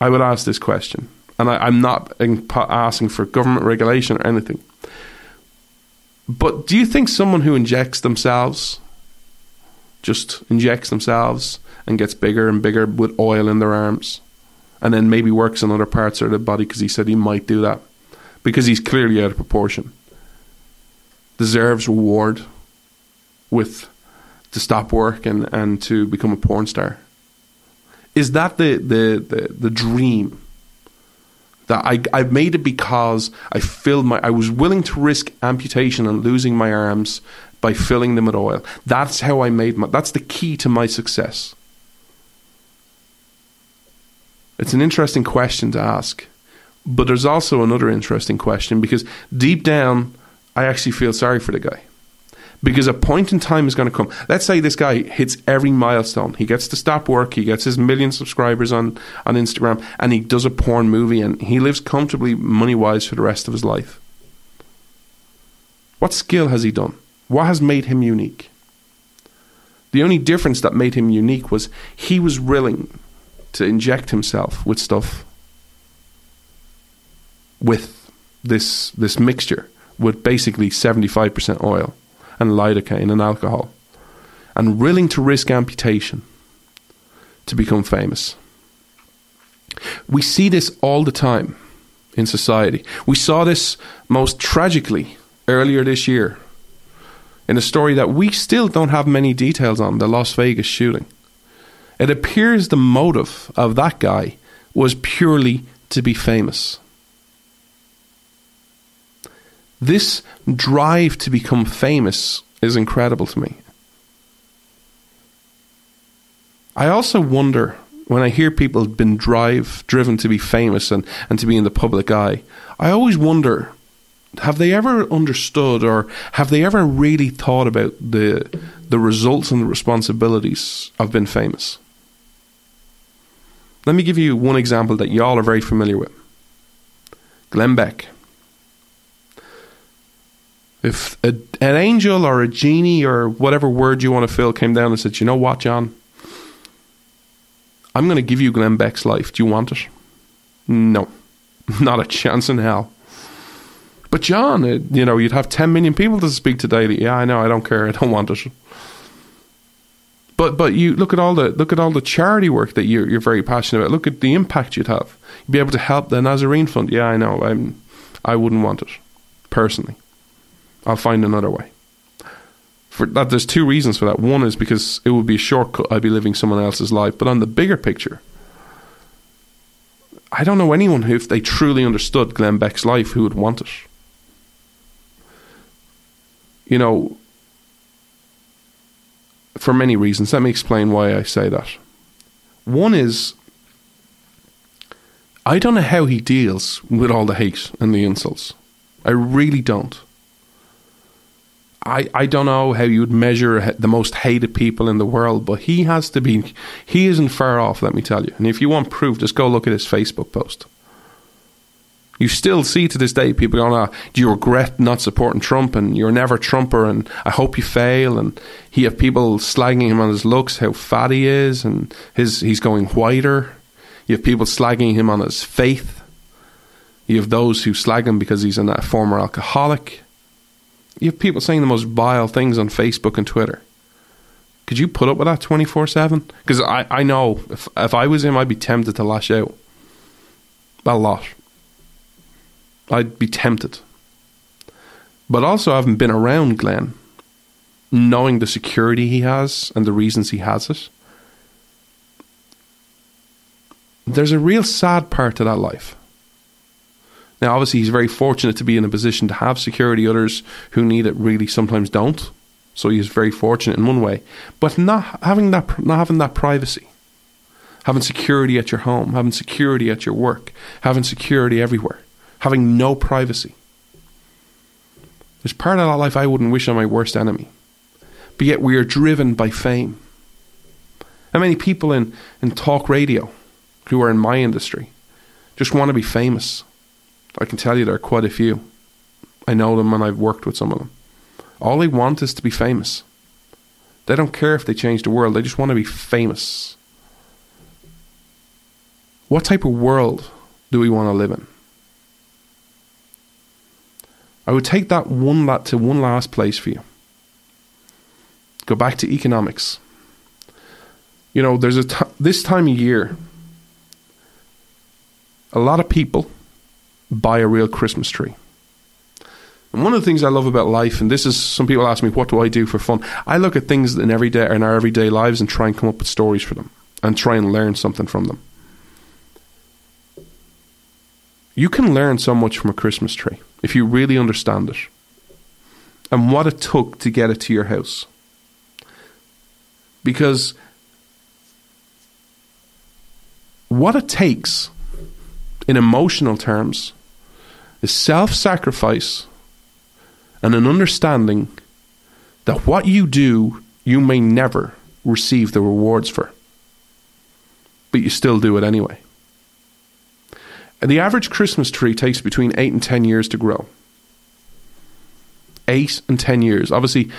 I would ask this question, and I, am not asking for government regulation or anything. But do you think someone who injects themselves, just injects themselves and gets bigger and bigger with oil in their arms, and then maybe works on other parts of the body because he said he might do that, because he's clearly out of proportion, deserves reward with to stop work and, and to become a porn star? Is that the the the, the dream? That I I made it because I filled my I was willing to risk amputation and losing my arms by filling them with oil. That's how I made my that's the key to my success. It's an interesting question to ask. But there's also another interesting question because deep down I actually feel sorry for the guy because a point in time is going to come. Let's say this guy hits every milestone. He gets to stop work. He gets his million subscribers on, on Instagram and he does a porn movie and he lives comfortably money wise for the rest of his life. What skill has he done? What has made him unique? The only difference that made him unique was he was willing to inject himself with stuff with this this mixture with basically 75% oil and lidocaine and alcohol, and willing to risk amputation to become famous. We see this all the time in society. We saw this most tragically earlier this year in a story that we still don't have many details on the Las Vegas shooting. It appears the motive of that guy was purely to be famous. This drive to become famous is incredible to me. I also wonder when I hear people have been drive driven to be famous and, and to be in the public eye, I always wonder have they ever understood or have they ever really thought about the the results and the responsibilities of being famous? Let me give you one example that y'all are very familiar with. Glenn Beck. If a, an angel or a genie or whatever word you want to fill came down and said, you know what, John? I'm going to give you Glenn Beck's life. Do you want it? No, not a chance in hell. But John, it, you know, you'd have 10 million people to speak to daily. Yeah, I know. I don't care. I don't want it. But but you look at all the look at all the charity work that you're you're very passionate about. Look at the impact you'd have. You'd be able to help the Nazarene Fund. Yeah, I know. I'm I wouldn't want it personally. I'll find another way. For that, there's two reasons for that. One is because it would be a shortcut. I'd be living someone else's life. But on the bigger picture, I don't know anyone who, if they truly understood Glenn Beck's life, who would want it. You know, for many reasons. Let me explain why I say that. One is I don't know how he deals with all the hate and the insults. I really don't. I, I don't know how you would measure the most hated people in the world, but he has to be. He isn't far off, let me tell you. And if you want proof, just go look at his Facebook post. You still see to this day people going, oh, Do you regret not supporting Trump? And you're never Trumper, and I hope you fail. And he have people slagging him on his looks, how fat he is, and his he's going whiter. You have people slagging him on his faith. You have those who slag him because he's a former alcoholic. You have people saying the most vile things on Facebook and Twitter. Could you put up with that 24 7? Because I, I know if, if I was him, I'd be tempted to lash out. A lot. I'd be tempted. But also, I haven't been around Glenn, knowing the security he has and the reasons he has it. There's a real sad part to that life. Now, obviously, he's very fortunate to be in a position to have security. Others who need it really sometimes don't. So he is very fortunate in one way, but not having that, not having that privacy, having security at your home, having security at your work, having security everywhere, having no privacy. There's part of that life I wouldn't wish on my worst enemy. But yet we are driven by fame. How many people in, in talk radio who are in my industry just want to be famous? I can tell you there are quite a few. I know them and I've worked with some of them. All they want is to be famous. They don't care if they change the world, they just want to be famous. What type of world do we want to live in? I would take that one la- to one last place for you. Go back to economics. You know, there's a t- this time of year. A lot of people buy a real Christmas tree. And one of the things I love about life, and this is some people ask me, what do I do for fun? I look at things in everyday in our everyday lives and try and come up with stories for them and try and learn something from them. You can learn so much from a Christmas tree if you really understand it and what it took to get it to your house. Because what it takes in emotional terms is self sacrifice and an understanding that what you do, you may never receive the rewards for. But you still do it anyway. And the average Christmas tree takes between 8 and 10 years to grow. 8 and 10 years. Obviously,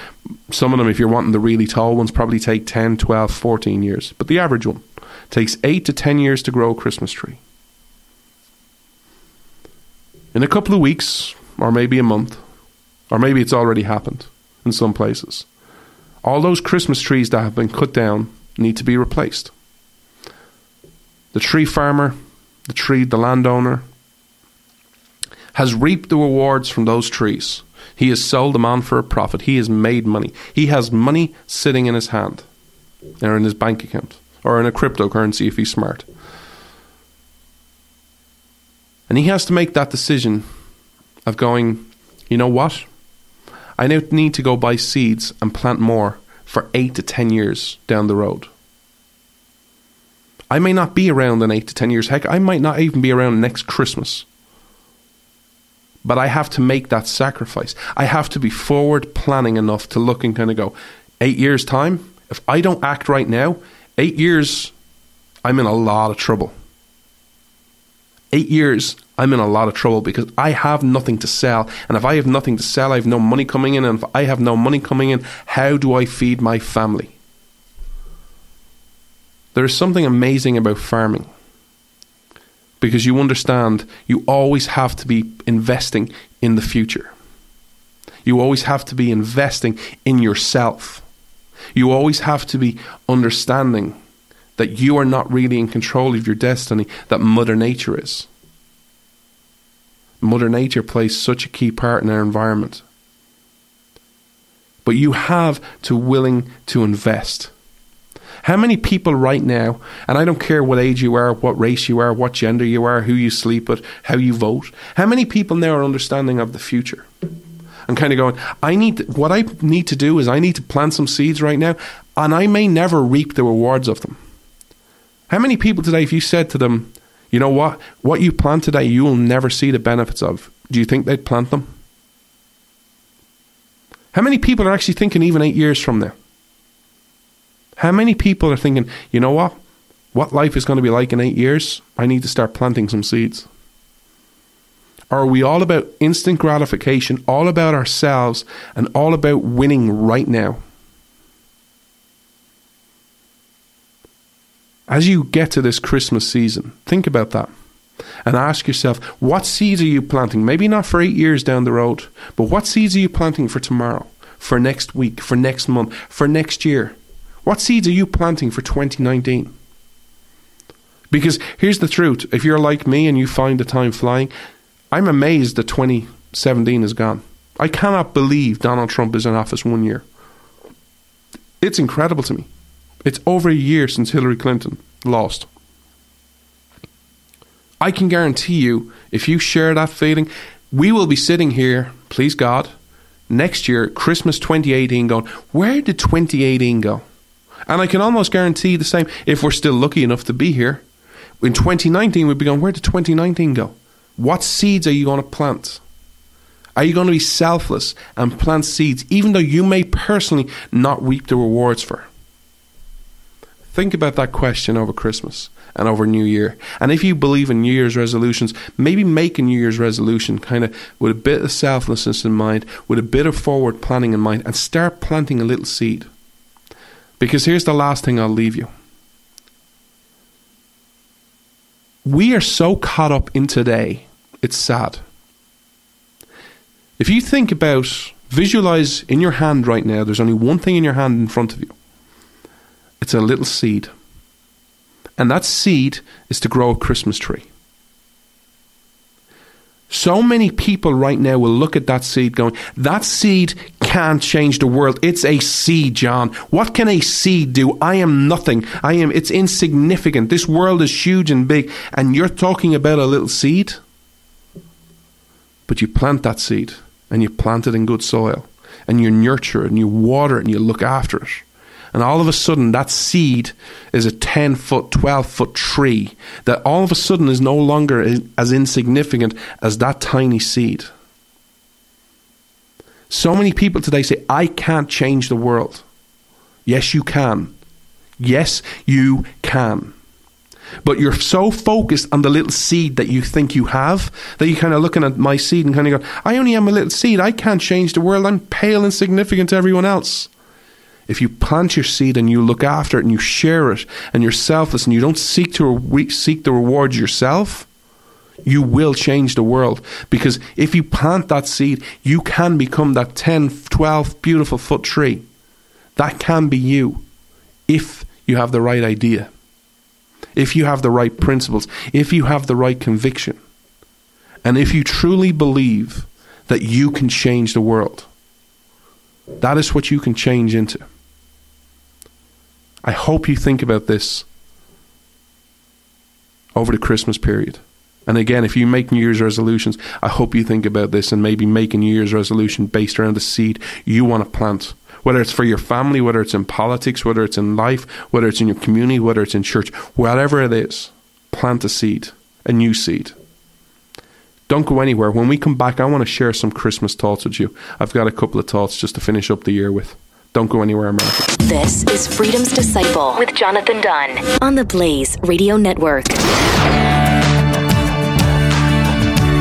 some of them, if you're wanting the really tall ones, probably take 10, 12, 14 years. But the average one takes 8 to 10 years to grow a Christmas tree. In a couple of weeks, or maybe a month, or maybe it's already happened in some places, all those Christmas trees that have been cut down need to be replaced. The tree farmer, the tree, the landowner, has reaped the rewards from those trees. He has sold them on for a profit. He has made money. He has money sitting in his hand or in his bank account or in a cryptocurrency if he's smart. And he has to make that decision of going, you know what? I now need to go buy seeds and plant more for eight to ten years down the road. I may not be around in eight to ten years. Heck, I might not even be around next Christmas. But I have to make that sacrifice. I have to be forward planning enough to look and kind of go, eight years' time, if I don't act right now, eight years, I'm in a lot of trouble eight years, I'm in a lot of trouble because I have nothing to sell. And if I have nothing to sell, I have no money coming in. And if I have no money coming in, how do I feed my family? There is something amazing about farming because you understand you always have to be investing in the future. You always have to be investing in yourself. You always have to be understanding that you are not really in control of your destiny, that Mother Nature is. Mother Nature plays such a key part in our environment. But you have to willing to invest. How many people right now, and I don't care what age you are, what race you are, what gender you are, who you sleep with, how you vote, how many people now are understanding of the future? And kind of going, I need to, what I need to do is I need to plant some seeds right now, and I may never reap the rewards of them. How many people today, if you said to them, You know what? What you plant today, you will never see the benefits of. Do you think they'd plant them? How many people are actually thinking even eight years from now? How many people are thinking, you know what? What life is going to be like in eight years? I need to start planting some seeds. Are we all about instant gratification, all about ourselves, and all about winning right now? As you get to this Christmas season, think about that and ask yourself what seeds are you planting? Maybe not for eight years down the road, but what seeds are you planting for tomorrow, for next week, for next month, for next year? What seeds are you planting for 2019? Because here's the truth if you're like me and you find the time flying, I'm amazed that 2017 is gone. I cannot believe Donald Trump is in office one year. It's incredible to me. It's over a year since Hillary Clinton lost. I can guarantee you, if you share that feeling, we will be sitting here, please God, next year, Christmas 2018, going, where did 2018 go? And I can almost guarantee the same if we're still lucky enough to be here. In 2019, we'd be going, where did 2019 go? What seeds are you going to plant? Are you going to be selfless and plant seeds, even though you may personally not reap the rewards for? Think about that question over Christmas and over New Year. And if you believe in New Year's resolutions, maybe make a New Year's resolution kind of with a bit of selflessness in mind, with a bit of forward planning in mind, and start planting a little seed. Because here's the last thing I'll leave you. We are so caught up in today, it's sad. If you think about, visualize in your hand right now, there's only one thing in your hand in front of you it's a little seed. And that seed is to grow a Christmas tree. So many people right now will look at that seed going, that seed can't change the world. It's a seed, John. What can a seed do? I am nothing. I am, it's insignificant. This world is huge and big. And you're talking about a little seed? But you plant that seed and you plant it in good soil and you nurture it and you water it and you look after it and all of a sudden that seed is a 10 foot, 12 foot tree that all of a sudden is no longer as insignificant as that tiny seed. So many people today say, I can't change the world. Yes, you can. Yes, you can. But you're so focused on the little seed that you think you have that you're kind of looking at my seed and kind of go, I only am a little seed. I can't change the world. I'm pale and significant to everyone else if you plant your seed and you look after it and you share it and you're selfless and you don't seek to re- seek the rewards yourself, you will change the world. Because if you plant that seed, you can become that 10, 12 beautiful foot tree. That can be you if you have the right idea, if you have the right principles, if you have the right conviction, and if you truly believe that you can change the world. That is what you can change into. I hope you think about this over the Christmas period. And again, if you make New Year's resolutions, I hope you think about this and maybe make a New Year's resolution based around the seed you want to plant. Whether it's for your family, whether it's in politics, whether it's in life, whether it's in your community, whether it's in church, whatever it is, plant a seed, a new seed. Don't go anywhere. When we come back, I want to share some Christmas thoughts with you. I've got a couple of thoughts just to finish up the year with. Don't go anywhere, America. This is Freedom's Disciple with Jonathan Dunne on the Blaze Radio Network.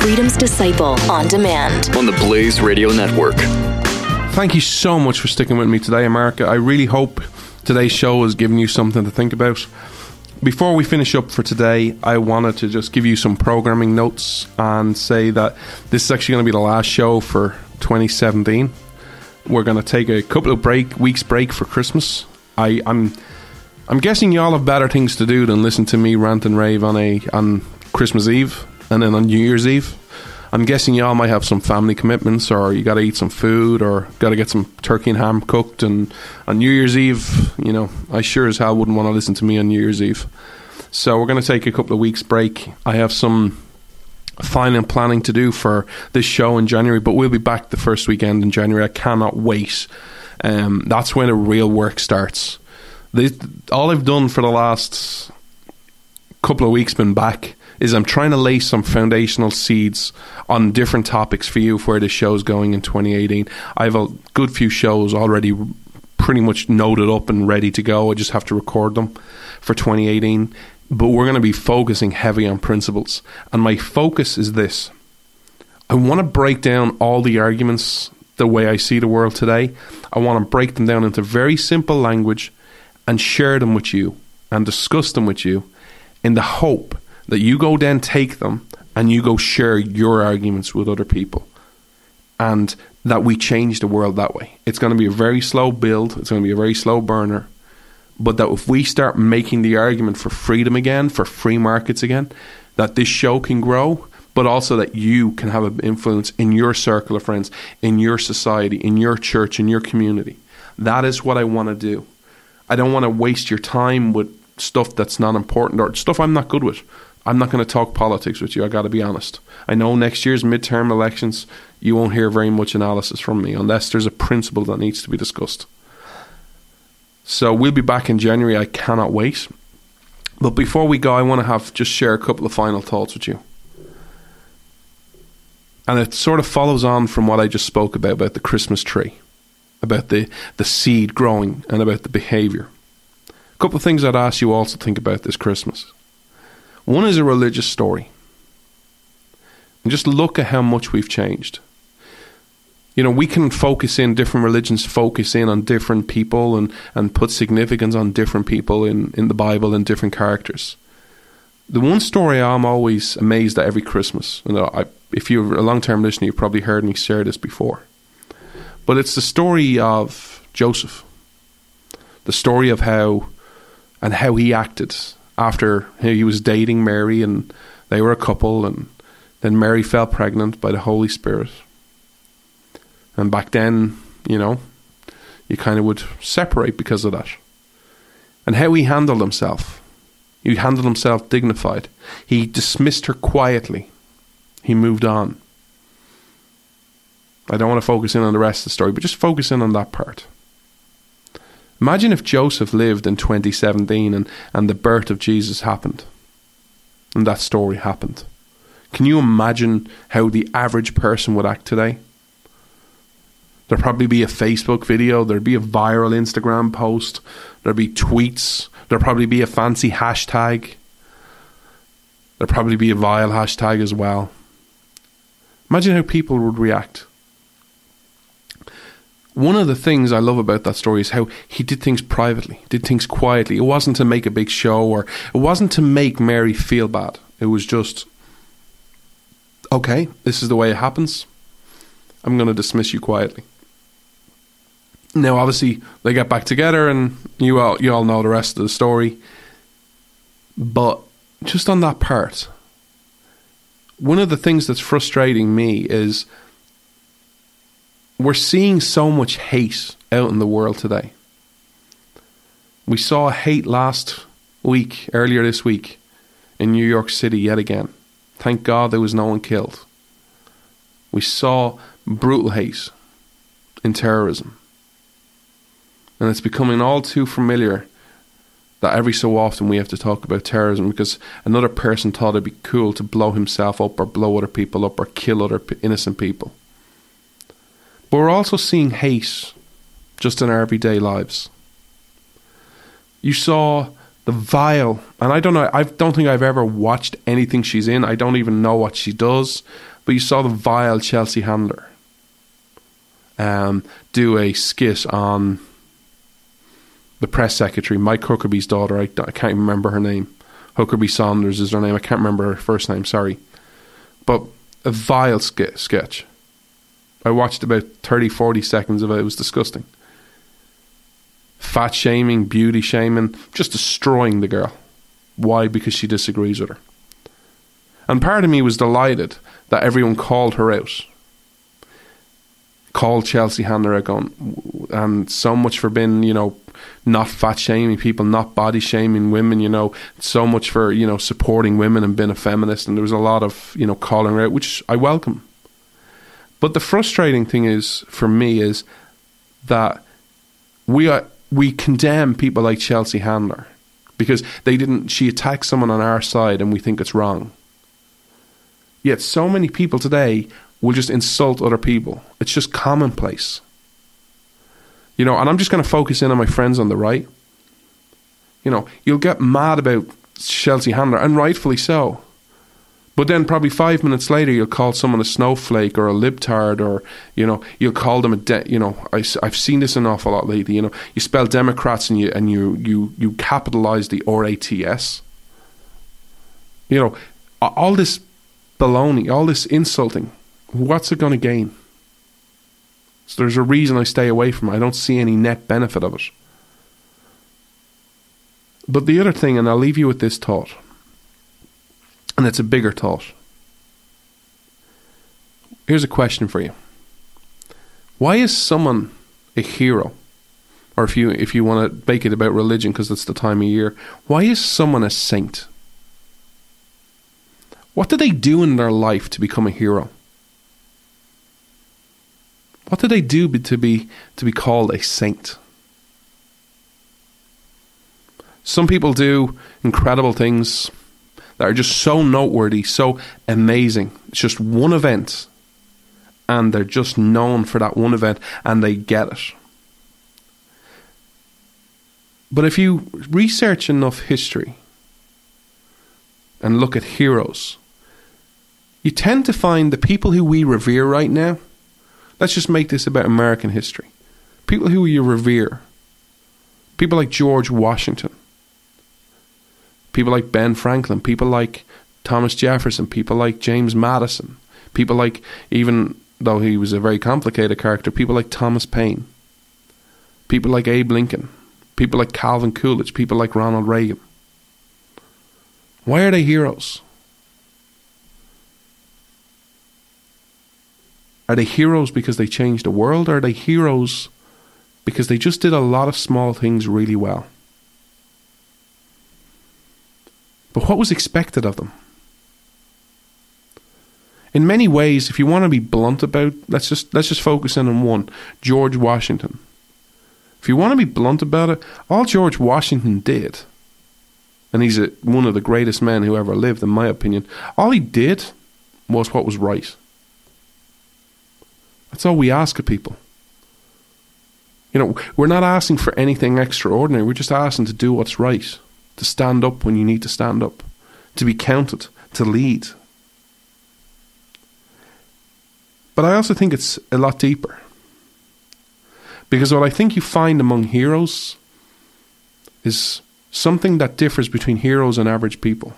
Freedom's Disciple on demand. on the Blaze Radio Network. Thank you so much for sticking with me today, America. I really hope today's show has given you something to think about. Before we finish up for today, I wanted to just give you some programming notes and say that this is actually going to be the last show for 2017. We're to take a couple of break weeks break for Christmas. I, I'm I'm guessing y'all have better things to do than listen to me rant and rave on a on Christmas Eve and then on New Year's Eve. I'm guessing y'all might have some family commitments, or you got to eat some food, or got to get some turkey and ham cooked. And on New Year's Eve, you know, I sure as hell wouldn't want to listen to me on New Year's Eve. So we're going to take a couple of weeks break. I have some final planning to do for this show in January, but we'll be back the first weekend in January. I cannot wait. Um, that's when the real work starts. All I've done for the last couple of weeks been back is I'm trying to lay some foundational seeds on different topics for you for where the show's going in 2018. I have a good few shows already pretty much noted up and ready to go. I just have to record them for 2018. But we're going to be focusing heavy on principles. And my focus is this I want to break down all the arguments the way I see the world today. I want to break them down into very simple language and share them with you and discuss them with you in the hope that you go then take them and you go share your arguments with other people and that we change the world that way. It's going to be a very slow build, it's going to be a very slow burner. But that if we start making the argument for freedom again, for free markets again, that this show can grow, but also that you can have an influence in your circle of friends, in your society, in your church, in your community. That is what I want to do. I don't want to waste your time with stuff that's not important or stuff I'm not good with. I'm not going to talk politics with you. I got to be honest. I know next year's midterm elections, you won't hear very much analysis from me unless there's a principle that needs to be discussed. So we'll be back in January. I cannot wait. But before we go, I want to have just share a couple of final thoughts with you. And it sort of follows on from what I just spoke about about the Christmas tree, about the, the seed growing, and about the behavior. A couple of things I'd ask you all to think about this Christmas. One is a religious story. And just look at how much we've changed. You know, we can focus in, different religions focus in on different people and, and put significance on different people in, in the Bible and different characters. The one story I'm always amazed at every Christmas, and I, if you're a long term listener, you've probably heard me share this before, but it's the story of Joseph. The story of how and how he acted after he was dating Mary and they were a couple, and then Mary fell pregnant by the Holy Spirit. And back then, you know, you kind of would separate because of that. And how he handled himself. He handled himself dignified. He dismissed her quietly. He moved on. I don't want to focus in on the rest of the story, but just focus in on that part. Imagine if Joseph lived in 2017 and, and the birth of Jesus happened and that story happened. Can you imagine how the average person would act today? There'd probably be a Facebook video, there'd be a viral Instagram post, there'd be tweets, there'd probably be a fancy hashtag, there'd probably be a vile hashtag as well. Imagine how people would react one of the things I love about that story is how he did things privately, did things quietly. It wasn't to make a big show or it wasn't to make Mary feel bad. It was just, okay, this is the way it happens. I'm going to dismiss you quietly. Now, obviously, they get back together, and you all you all know the rest of the story. But just on that part, one of the things that's frustrating me is we're seeing so much hate out in the world today. We saw hate last week, earlier this week, in New York City yet again. Thank God there was no one killed. We saw brutal hate in terrorism. And it's becoming all too familiar that every so often we have to talk about terrorism because another person thought it'd be cool to blow himself up or blow other people up or kill other innocent people. But we're also seeing hate just in our everyday lives. You saw the vile, and I don't know, I don't think I've ever watched anything she's in. I don't even know what she does, but you saw the vile Chelsea Handler um, do a skit on the press secretary, Mike Huckabee's daughter. I, I can't even remember her name. Huckabee Sanders is her name. I can't remember her first name, sorry. But a vile sk- sketch I watched about 30, 40 seconds of it. It was disgusting. Fat shaming, beauty shaming, just destroying the girl. Why? Because she disagrees with her. And part of me was delighted that everyone called her out. Called Chelsea Handler out going, and so much for being, you know, not fat shaming people, not body shaming women, you know, so much for, you know, supporting women and being a feminist. And there was a lot of, you know, calling out, which I welcome. But the frustrating thing is, for me, is that we are, we condemn people like Chelsea Handler because they didn't, she attacked someone on our side and we think it's wrong. Yet so many people today will just insult other people. It's just commonplace. You know, and I'm just going to focus in on my friends on the right. You know, you'll get mad about Chelsea Handler, and rightfully so. But then probably five minutes later, you'll call someone a snowflake or a libtard, or you know, you'll call them a de- you know. I, have seen this an awful lot lately. You know, you spell Democrats and you and you you you capitalize the R A T S. You know, all this baloney, all this insulting. What's it going to gain? So there's a reason I stay away from it. I don't see any net benefit of it. But the other thing, and I'll leave you with this thought, and it's a bigger thought. Here's a question for you. Why is someone a hero? Or if you if you want to make it about religion because it's the time of year, why is someone a saint? What did they do in their life to become a hero? What did they do to be to be called a saint? Some people do incredible things that are just so noteworthy, so amazing. It's just one event, and they're just known for that one event, and they get it. But if you research enough history and look at heroes, you tend to find the people who we revere right now. Let's just make this about American history. People who you revere. People like George Washington. People like Ben Franklin. People like Thomas Jefferson. People like James Madison. People like, even though he was a very complicated character, people like Thomas Paine. People like Abe Lincoln. People like Calvin Coolidge. People like Ronald Reagan. Why are they heroes? Are they heroes because they changed the world? Or are they heroes because they just did a lot of small things really well? But what was expected of them? In many ways, if you want to be blunt about, let's just let's just focus in on one, George Washington. If you want to be blunt about it, all George Washington did, and he's a, one of the greatest men who ever lived, in my opinion, all he did was what was right. That's all we ask of people. You know, we're not asking for anything extraordinary. We're just asking to do what's right, to stand up when you need to stand up, to be counted, to lead. But I also think it's a lot deeper. Because what I think you find among heroes is something that differs between heroes and average people.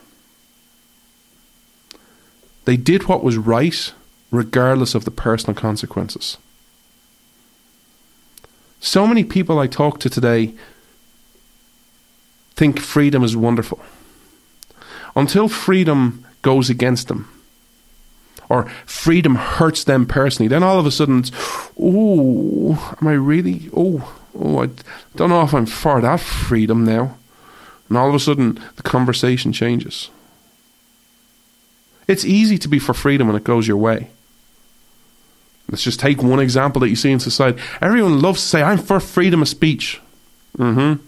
They did what was right regardless of the personal consequences. So many people I talk to today think freedom is wonderful. Until freedom goes against them, or freedom hurts them personally, then all of a sudden oh, am I really? Oh, oh, I don't know if I'm for that freedom now. And all of a sudden the conversation changes. It's easy to be for freedom when it goes your way. Let's just take one example that you see in society. Everyone loves to say, I'm for freedom of speech. Mm-hmm.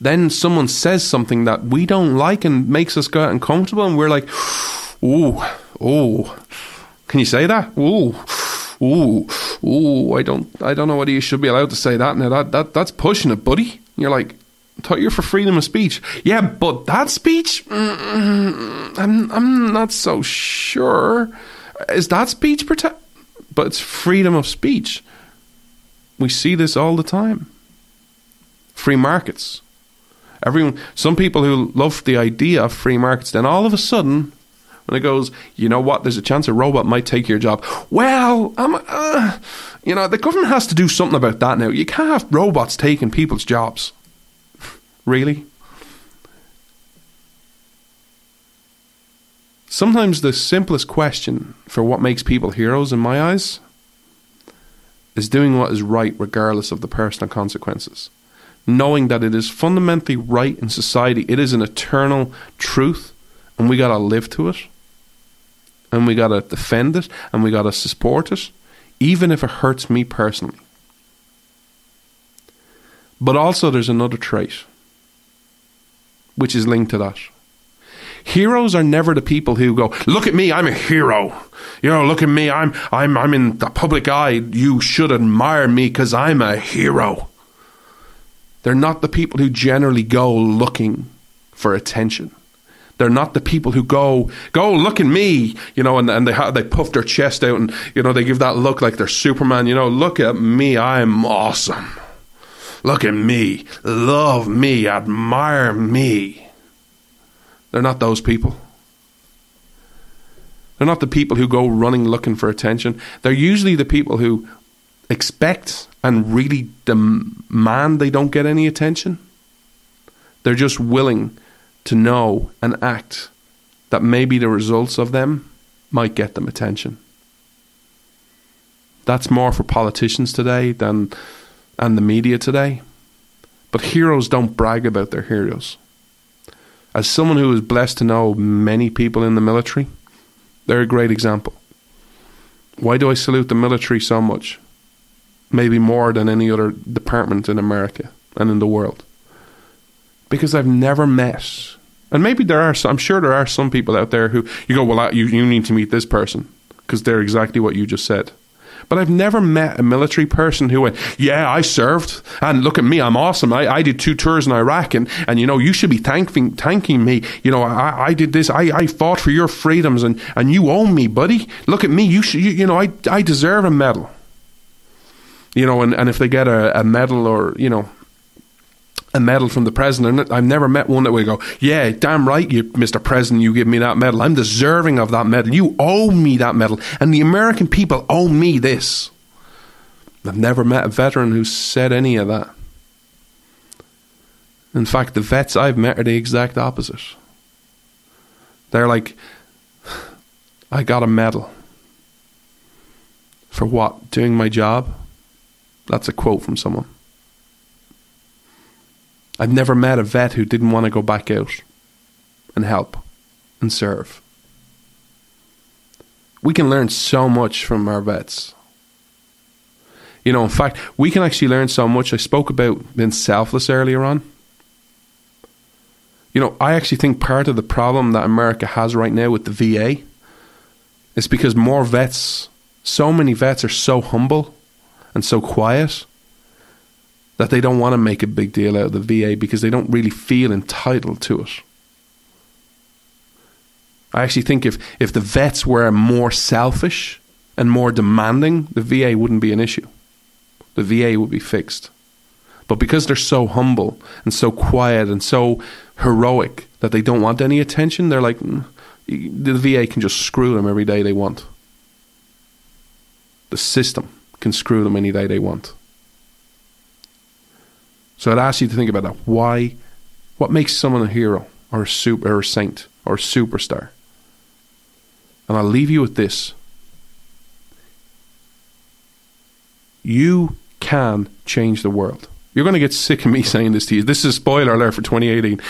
Then someone says something that we don't like and makes us go uncomfortable, and we're like, oh, oh, can you say that? Oh, oh, oh, I don't, I don't know whether you should be allowed to say that. Now that, that, that's pushing it, buddy. You're like, thought you're for freedom of speech. Yeah, but that speech, mm, I'm, I'm not so sure. Is that speech protect? But it's freedom of speech. We see this all the time. Free markets. Everyone, some people who love the idea of free markets, then all of a sudden, when it goes, you know what? There's a chance a robot might take your job. Well, I'm, uh, you know, the government has to do something about that now. You can't have robots taking people's jobs. really? Sometimes the simplest question for what makes people heroes, in my eyes, is doing what is right regardless of the personal consequences. Knowing that it is fundamentally right in society, it is an eternal truth, and we gotta live to it, and we gotta defend it, and we gotta support it, even if it hurts me personally. But also, there's another trait which is linked to that. Heroes are never the people who go, "Look at me, I'm a hero." You know, look at me, I'm I'm I'm in the public eye. You should admire me cuz I'm a hero. They're not the people who generally go looking for attention. They're not the people who go, go look at me, you know, and, and they ha- they puff their chest out and you know they give that look like they're Superman. You know, look at me, I'm awesome. Look at me, love me, admire me. They're not those people. They're not the people who go running looking for attention. They're usually the people who expect and really demand they don't get any attention. They're just willing to know and act that maybe the results of them might get them attention. That's more for politicians today than and the media today. But heroes don't brag about their heroes. As someone who is blessed to know many people in the military, they're a great example. Why do I salute the military so much? Maybe more than any other department in America and in the world. Because I've never met, and maybe there are, some, I'm sure there are some people out there who you go, well, you, you need to meet this person because they're exactly what you just said. But I've never met a military person who went, Yeah, I served. And look at me, I'm awesome. I, I did two tours in Iraq. And, and, you know, you should be thanking, thanking me. You know, I, I did this. I, I fought for your freedoms and, and you owe me, buddy. Look at me. You should, you, you know, I, I deserve a medal. You know, and, and if they get a, a medal or, you know, a medal from the president. I've never met one that would go, "Yeah, damn right, you, Mr. President, you give me that medal. I'm deserving of that medal. You owe me that medal, and the American people owe me this." I've never met a veteran who said any of that. In fact, the vets I've met are the exact opposite. They're like, "I got a medal for what? Doing my job." That's a quote from someone. I've never met a vet who didn't want to go back out and help and serve. We can learn so much from our vets. You know, in fact, we can actually learn so much. I spoke about being selfless earlier on. You know, I actually think part of the problem that America has right now with the VA is because more vets, so many vets are so humble and so quiet that they don't want to make a big deal out of the VA because they don't really feel entitled to it. I actually think if, if the vets were more selfish and more demanding, the VA wouldn't be an issue. The VA would be fixed. But because they're so humble and so quiet and so heroic that they don't want any attention, they're like, mm, the VA can just screw them every day they want. The system can screw them any day they want. So I'd ask you to think about that. Why? What makes someone a hero or a super or a saint or a superstar? And I'll leave you with this. You can change the world. You're going to get sick of me saying this to you. This is a spoiler alert for 2018.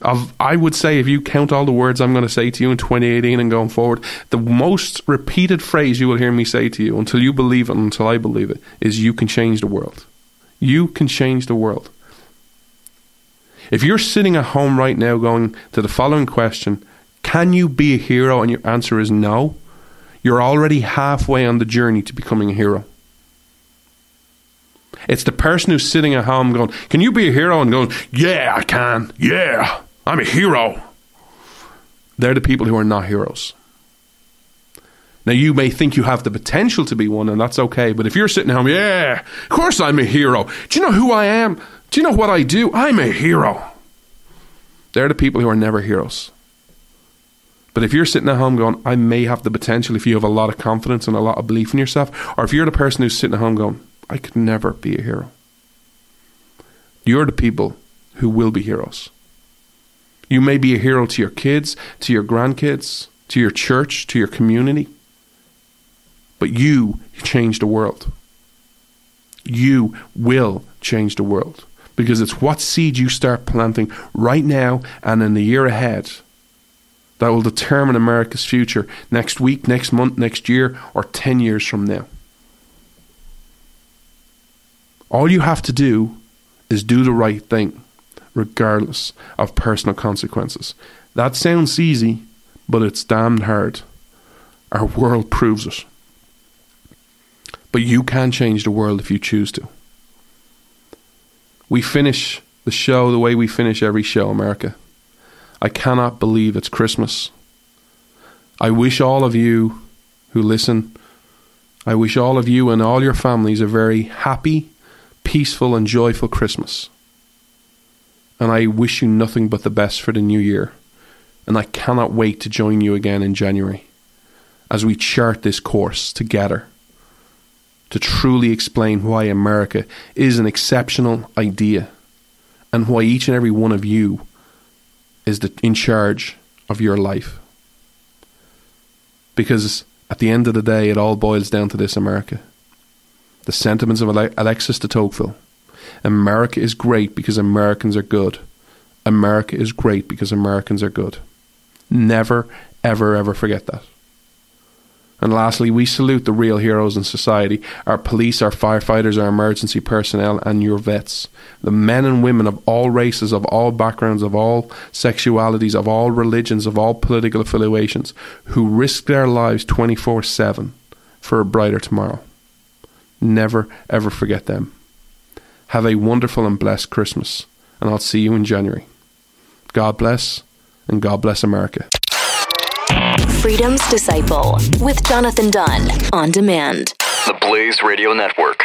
I've, I would say if you count all the words I'm going to say to you in 2018 and going forward, the most repeated phrase you will hear me say to you until you believe it, until I believe it, is you can change the world. You can change the world. If you're sitting at home right now going to the following question, can you be a hero? And your answer is no, you're already halfway on the journey to becoming a hero. It's the person who's sitting at home going, Can you be a hero? And going, Yeah, I can. Yeah, I'm a hero. They're the people who are not heroes. Now, you may think you have the potential to be one, and that's okay. But if you're sitting at home, yeah, of course I'm a hero. Do you know who I am? Do you know what I do? I'm a hero. They're the people who are never heroes. But if you're sitting at home going, I may have the potential if you have a lot of confidence and a lot of belief in yourself, or if you're the person who's sitting at home going, I could never be a hero, you're the people who will be heroes. You may be a hero to your kids, to your grandkids, to your church, to your community, but you change the world. You will change the world because it's what seed you start planting right now and in the year ahead that will determine America's future next week, next month, next year, or 10 years from now. All you have to do is do the right thing, regardless of personal consequences. That sounds easy, but it's damned hard. Our world proves it. But you can change the world if you choose to. We finish the show the way we finish every show, America. I cannot believe it's Christmas. I wish all of you who listen, I wish all of you and all your families a very happy, peaceful, and joyful Christmas. And I wish you nothing but the best for the new year. And I cannot wait to join you again in January as we chart this course together to truly explain why America is an exceptional idea and why each and every one of you is the, in charge of your life. Because at the end of the day, it all boils down to this America. The sentiments of Alexis de Tocqueville. America is great because Americans are good. America is great because Americans are good. Never, ever, ever forget that. And lastly, we salute the real heroes in society our police, our firefighters, our emergency personnel, and your vets. The men and women of all races, of all backgrounds, of all sexualities, of all religions, of all political affiliations, who risk their lives 24 7 for a brighter tomorrow. Never, ever forget them. Have a wonderful and blessed Christmas, and I'll see you in January. God bless, and God bless America. Freedom's Disciple with Jonathan Dunne on demand. The Blaze Radio Network.